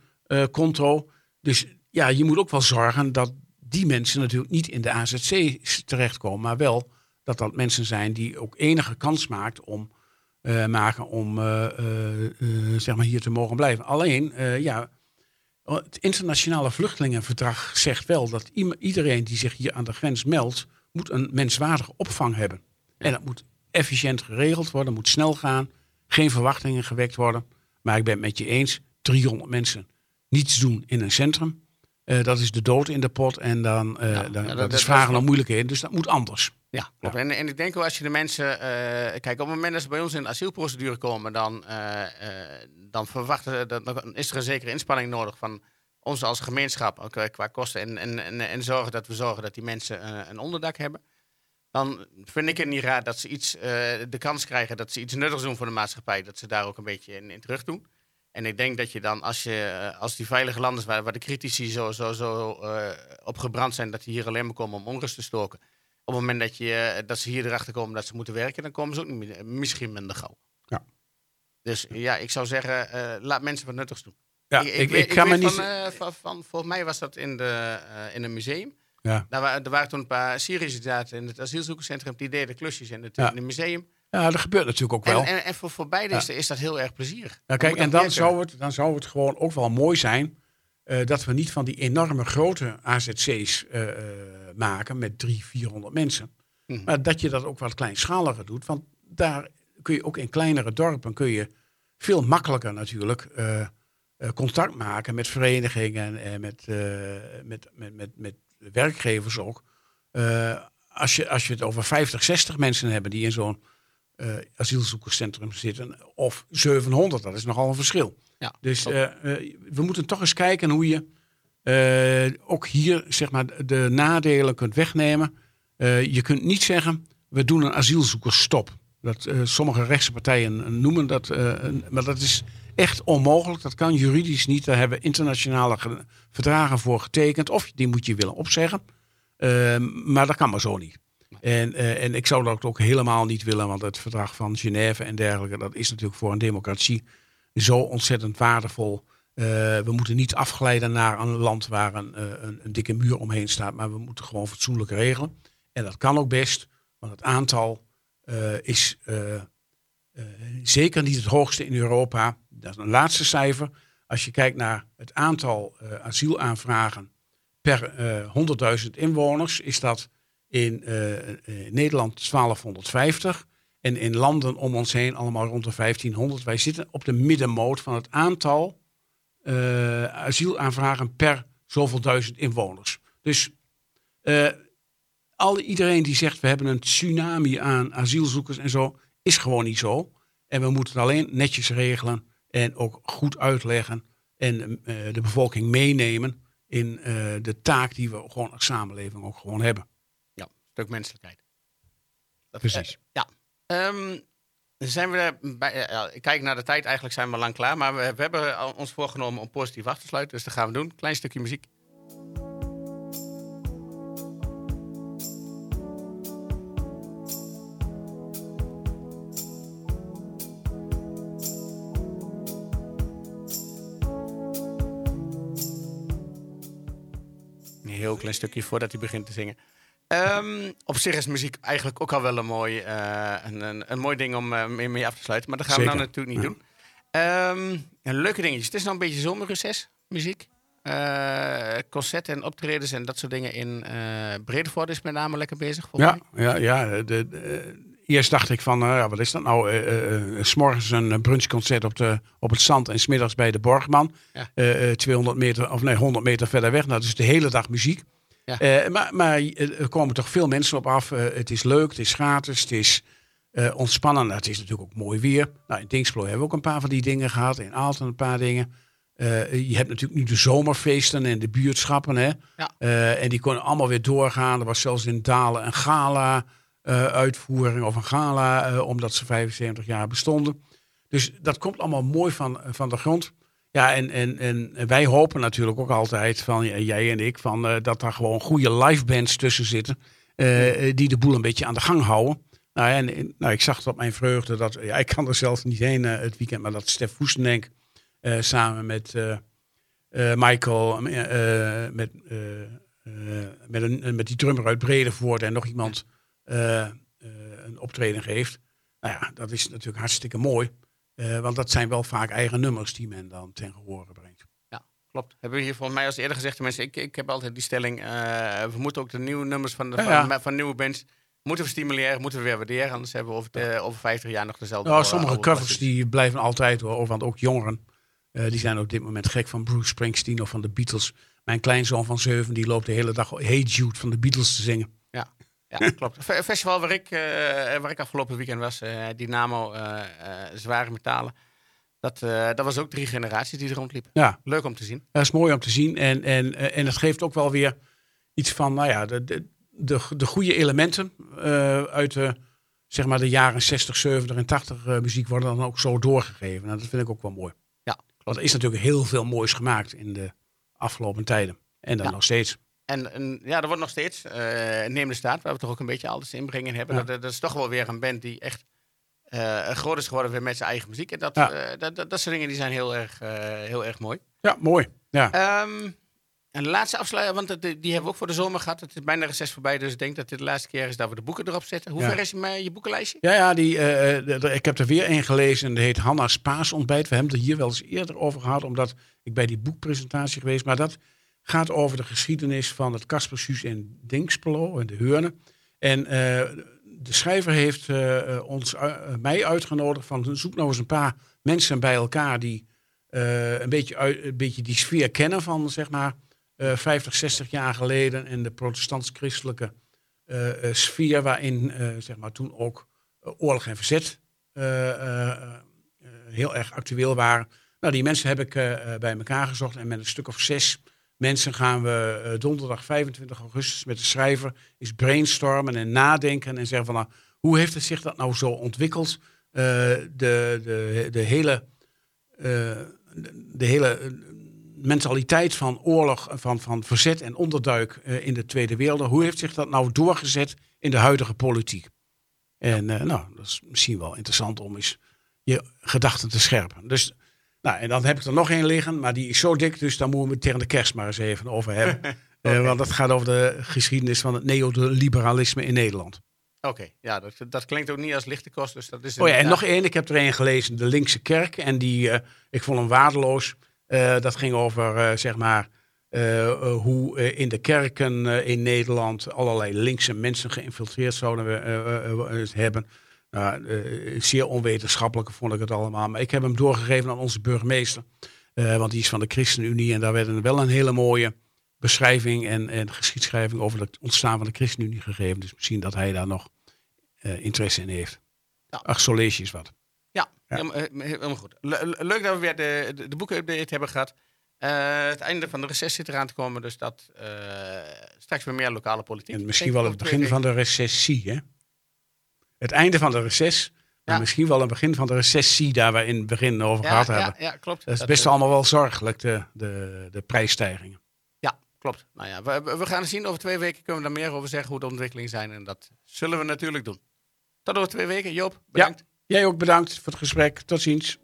B: konto. Dus ja, je moet ook wel zorgen dat die mensen natuurlijk niet in de AZC terechtkomen, maar wel dat dat mensen zijn die ook enige kans maakt om, eh, maken om eh, eh, zeg maar hier te mogen blijven. Alleen, ja, het internationale vluchtelingenverdrag zegt wel dat iedereen die zich hier aan de grens meldt, moet een menswaardige opvang hebben. En dat moet efficiënt geregeld worden, moet snel gaan, geen verwachtingen gewekt worden. Maar ik ben het met je eens, 300 mensen niets doen in een centrum. Eh, dat is de dood in de pot en dan,
A: Ja,
B: dan
A: ja,
B: dat,
A: dat-
B: is vragen
A: dat-
B: om moeilijkheden. Dus dat moet anders.
A: Ja, klopt. En, en ik denk ook als je de mensen. eh, kijk, op het moment dat ze bij ons in de asielprocedure komen, dan, dan verwachten dat, dan is er een zekere inspanning nodig van ons als gemeenschap ook, qua kosten. En, en, en, en zorgen dat we zorgen dat die mensen een onderdak hebben. Dan vind ik het niet raar dat ze iets, de kans krijgen dat ze iets nuttigs doen voor de maatschappij. Dat ze daar ook een beetje in, in terug doen. En ik denk dat je dan, als, je, eh, als die veilige landen waar, waar de critici zo, zo, zo eh, op gebrand zijn, dat die hier alleen maar komen om onrust te stoken. Op het moment dat, je, eh, dat ze hier erachter komen dat ze moeten werken, dan komen ze ook niet, meer- misschien minder gauw.
B: Ja.
A: Dus ja, ik zou zeggen, laat mensen wat nuttigs doen.
B: Ja,
A: ik,
B: ik, me niet.
A: van, van, van- volgens mij was dat in, de, in een museum.
B: Ja.
A: Daar er waren toen een paar Syriërs zaten in het asielzoekerscentrum. Die deden klusjes in het,
B: Ja.
A: in het museum.
B: Ja, dat gebeurt natuurlijk ook wel.
A: En, en, en voor, voor beide
B: Ja.
A: is, is dat heel erg plezierig.
B: Nou, kijk, en dan
A: werken.
B: zou, het, dan zou het gewoon ook wel mooi zijn eh, dat we niet van die enorme grote AZC's eh, eh, maken met drie, 400 mensen.
A: Mhm.
B: Maar dat je dat ook wat kleinschaliger doet. Want daar kun je ook in kleinere dorpen kun je veel makkelijker natuurlijk contact maken met verenigingen en met, met, met, met, met werkgevers ook. Als, je, als je het over 50, 60 mensen hebben die in zo'n asielzoekerscentrum zitten, of 700, dat is nogal een verschil.
A: Ja,
B: Dus eh, eh, we moeten toch eens kijken hoe je ook hier zeg maar, de nadelen kunt wegnemen. Je kunt niet zeggen, we doen een asielzoekersstop. Dat, sommige rechtse partijen noemen dat, maar dat is echt onmogelijk. Dat kan juridisch niet. Daar hebben internationale ge- verdragen voor getekend. Of die moet je willen opzeggen. Maar dat kan maar zo niet. En, eh, en ik zou dat ook helemaal niet willen, want het verdrag van Genève en dergelijke, dat is natuurlijk voor een democratie zo ontzettend waardevol. Eh, we moeten niet afglijden naar een land waar een, eh, een, een dikke muur omheen staat, maar we moeten gewoon fatsoenlijk regelen. En dat kan ook best, want het aantal is zeker niet het hoogste in Europa. Dat is een laatste cijfer. Als je kijkt naar het aantal asielaanvragen per eh 100.000 inwoners, is dat in eh, eh, Nederland 1250. En in landen om ons heen allemaal rond de 1500. Wij zitten op de middenmoot van het aantal eh, asielaanvragen per zoveel duizend inwoners. Dus iedereen die zegt we hebben een tsunami aan asielzoekers en zo, is gewoon niet zo. En we moeten het alleen netjes regelen en ook goed uitleggen en de bevolking meenemen in de taak die we gewoon als samenleving ook gewoon hebben.
A: Menselijkheid. Dat,
B: Precies.
A: ja. Ehm, zijn we bij, eh, ik kijk naar de tijd, eigenlijk zijn we lang klaar. Maar we, we hebben ons voorgenomen om positief af te sluiten. Dus dat gaan we doen. Klein stukje muziek. Een heel klein stukje voordat hij begint te zingen. Ehm, op zich is muziek eigenlijk ook al wel een mooi, eh, een, een, een mooi ding om eh, mee, mee af te sluiten. Maar dat gaan we nou natuurlijk niet
B: Ja.
A: doen. Ehm, en leuke dingetjes. Het is nou een beetje zomerreces, muziek. Eh, concerten en optredens en dat soort dingen in Bredevoort is met name lekker bezig.
B: Ja,
A: mij.
B: ja, ja. De, de, eerst dacht ik van, wat is dat nou? 's morgens een brunchconcert op, de, op het zand en smiddags bij de Borgman.
A: Ja.
B: Eh, eh, 200 meter, of nee, 100 meter verder weg. Nou, dus de hele dag muziek.
A: Ja.
B: Eh, maar maar eh, er komen toch veel mensen op af. Eh, het is leuk, het is gratis, het is eh, ontspannen. Nou, het is natuurlijk ook mooi weer. Nou, in Dingsblo hebben we ook een paar van die dingen gehad. In Aalten een paar dingen. Je hebt natuurlijk nu de zomerfeesten en de buurtschappen. Hè?
A: Ja.
B: En die konden allemaal weer doorgaan. Er was zelfs in Dalen een gala eh, uitvoering of een gala, omdat ze 75 jaar bestonden. Dus dat komt allemaal mooi van, van de grond. Ja, en, en, en wij hopen natuurlijk ook altijd, van ja, jij en ik, van, eh, dat daar gewoon goede live bands tussen zitten. eh, eh, die de boel een beetje aan de gang houden. Nou, ja, en, nou, ik zag het op mijn vreugde dat, ja, ik kan er zelf niet heen eh, het weekend, maar dat Stef Woestendenk eh, samen met eh, eh, Michael, eh, eh, met, eh, eh, met, een, met die drummer uit Bredevoort en nog iemand eh, eh, een optreden geeft. Nou ja, dat is natuurlijk hartstikke mooi. Eh, want dat zijn wel vaak eigen nummers die men dan ten gehore brengt.
A: Klopt. Hebben we hier volgens mij als eerder gezegd, mensen, ik, ik heb altijd die stelling, eh, we moeten ook de nieuwe nummers van, de,
B: Ja,
A: van,
B: ja.
A: van, nieuwe bands, moeten we stimuleren, moeten we weer waarderen, anders hebben we over, de- over 50 jaar nog dezelfde.
B: Nou, sommige
A: oude
B: covers die blijven altijd hoor, want ook jongeren. eh, die zijn op dit moment gek van Bruce Springsteen of van de Beatles. Mijn kleinzoon van zeven die loopt de hele dag Hey Jude van de Beatles te zingen.
A: Ja, klopt. Een festival waar ik, eh, waar ik afgelopen weekend was, eh, Dynamo, eh, eh, zware metalen. Dat, eh, dat was ook drie generaties die er rondliepen.
B: Ja,
A: Leuk om te zien.
B: dat is mooi om te zien. En, en, eh, en het geeft ook wel weer iets van, nou ja, de, de, de, de goede elementen eh, uit de, zeg maar de jaren 60, 70 en 80 eh, muziek worden dan ook zo doorgegeven. Nou, dat vind ik ook wel mooi.
A: Ja,
B: Want er is natuurlijk heel veel moois gemaakt in de afgelopen tijden. En dan
A: Ja.
B: nog steeds.
A: En, en ja, er wordt nog steeds, eh Neem de Staat, waar we toch ook een beetje alles inbrengen hebben.
B: Ja.
A: Dat, dat is toch wel weer een band die echt eh groot is geworden weer met zijn eigen muziek. En dat,
B: Ja.
A: eh, dat, dat, dat soort dingen die zijn heel erg, heel erg mooi.
B: Ja, mooi. Ja.
A: Ehm, en de laatste afsluiter, want die hebben we ook voor de zomer gehad. Het is bijna reces voorbij, dus ik denk dat dit de laatste keer is dat we de boeken erop zetten. Hoe
B: Ja.
A: ver is je, je boekenlijstje?
B: Ja, ja die, ik heb er weer een gelezen. en Die heet Hanna's Paasontbijt. We hebben het er hier wel eens eerder over gehad, omdat ik bij die boekpresentatie geweest. Maar dat gaat over de geschiedenis van het Kaspersuus in Dinkspelo en de Heurne. En eh, de schrijver heeft eh, eh, ons, mij uitgenodigd van zoek nou eens een paar mensen bij elkaar die een, beetje een beetje die sfeer kennen van zeg maar eh 50, 60 jaar geleden en de protestants-christelijke sfeer waarin zeg maar toen ook oorlog en verzet heel erg actueel waren. Nou, die mensen heb ik bij elkaar gezocht en met een stuk of zes mensen gaan we uh, donderdag 25 augustus met de schrijver eens brainstormen en nadenken en zeggen van nou, hoe heeft het zich dat nou zo ontwikkeld? Uh, de, de, de hele, uh, de hele mentaliteit van oorlog, van, van verzet en onderduik in de Tweede Wereld, hoe heeft zich dat nou doorgezet in de huidige politiek? En nou, dat is misschien wel interessant om eens je gedachten te scherpen. Dus nou, en dan heb ik er nog één liggen, maar die is zo dik, dus daar moeten we het tegen de kerst maar eens even over hebben. okay. uh, want dat gaat over de geschiedenis van het neoliberalisme in Nederland.
A: Oké, ja, dat, dat klinkt ook niet als lichte kost. Dus dat is
B: oh ja, en nog één, ik heb er één gelezen, de Linkse Kerk. En die, uh, ik vond hem waardeloos. Uh, dat ging over, zeg maar, hoe in de kerken in Nederland allerlei linkse mensen geïnfiltreerd zouden we, hebben. Nou, uh, zeer onwetenschappelijk vond ik het allemaal. Maar ik heb hem doorgegeven aan onze burgemeester. Uh, want die is van de ChristenUnie. En daar werd een, wel een hele mooie beschrijving en, en geschiedschrijving over het ontstaan van de ChristenUnie gegeven. Dus misschien dat hij daar nog uh, interesse in heeft. Ja. Ach, zo lees je eens wat.
A: Ja, ja. Helemaal, goed. Le leuk dat we weer de, de, de boeken-update hebben gehad. het einde van de recessie zit eraan te komen. Dus dat straks weer meer lokale politiek.
B: En misschien wel het begin van de recessie, hè? Het einde van de reces. Maar misschien wel een begin van de recessie, daar we in het begin over
A: ja,
B: gehad
A: ja,
B: hebben.
A: Ja, klopt.
B: Dat is best dat, allemaal wel zorgelijk, de, de, de prijsstijgingen.
A: Ja, klopt. Nou ja, we, we gaan zien. Over twee weken kunnen we daar meer over zeggen hoe de ontwikkelingen zijn. En dat zullen we natuurlijk doen. Tot over twee weken. Joop, bedankt.
B: Ja, jij ook bedankt voor het gesprek. Tot ziens.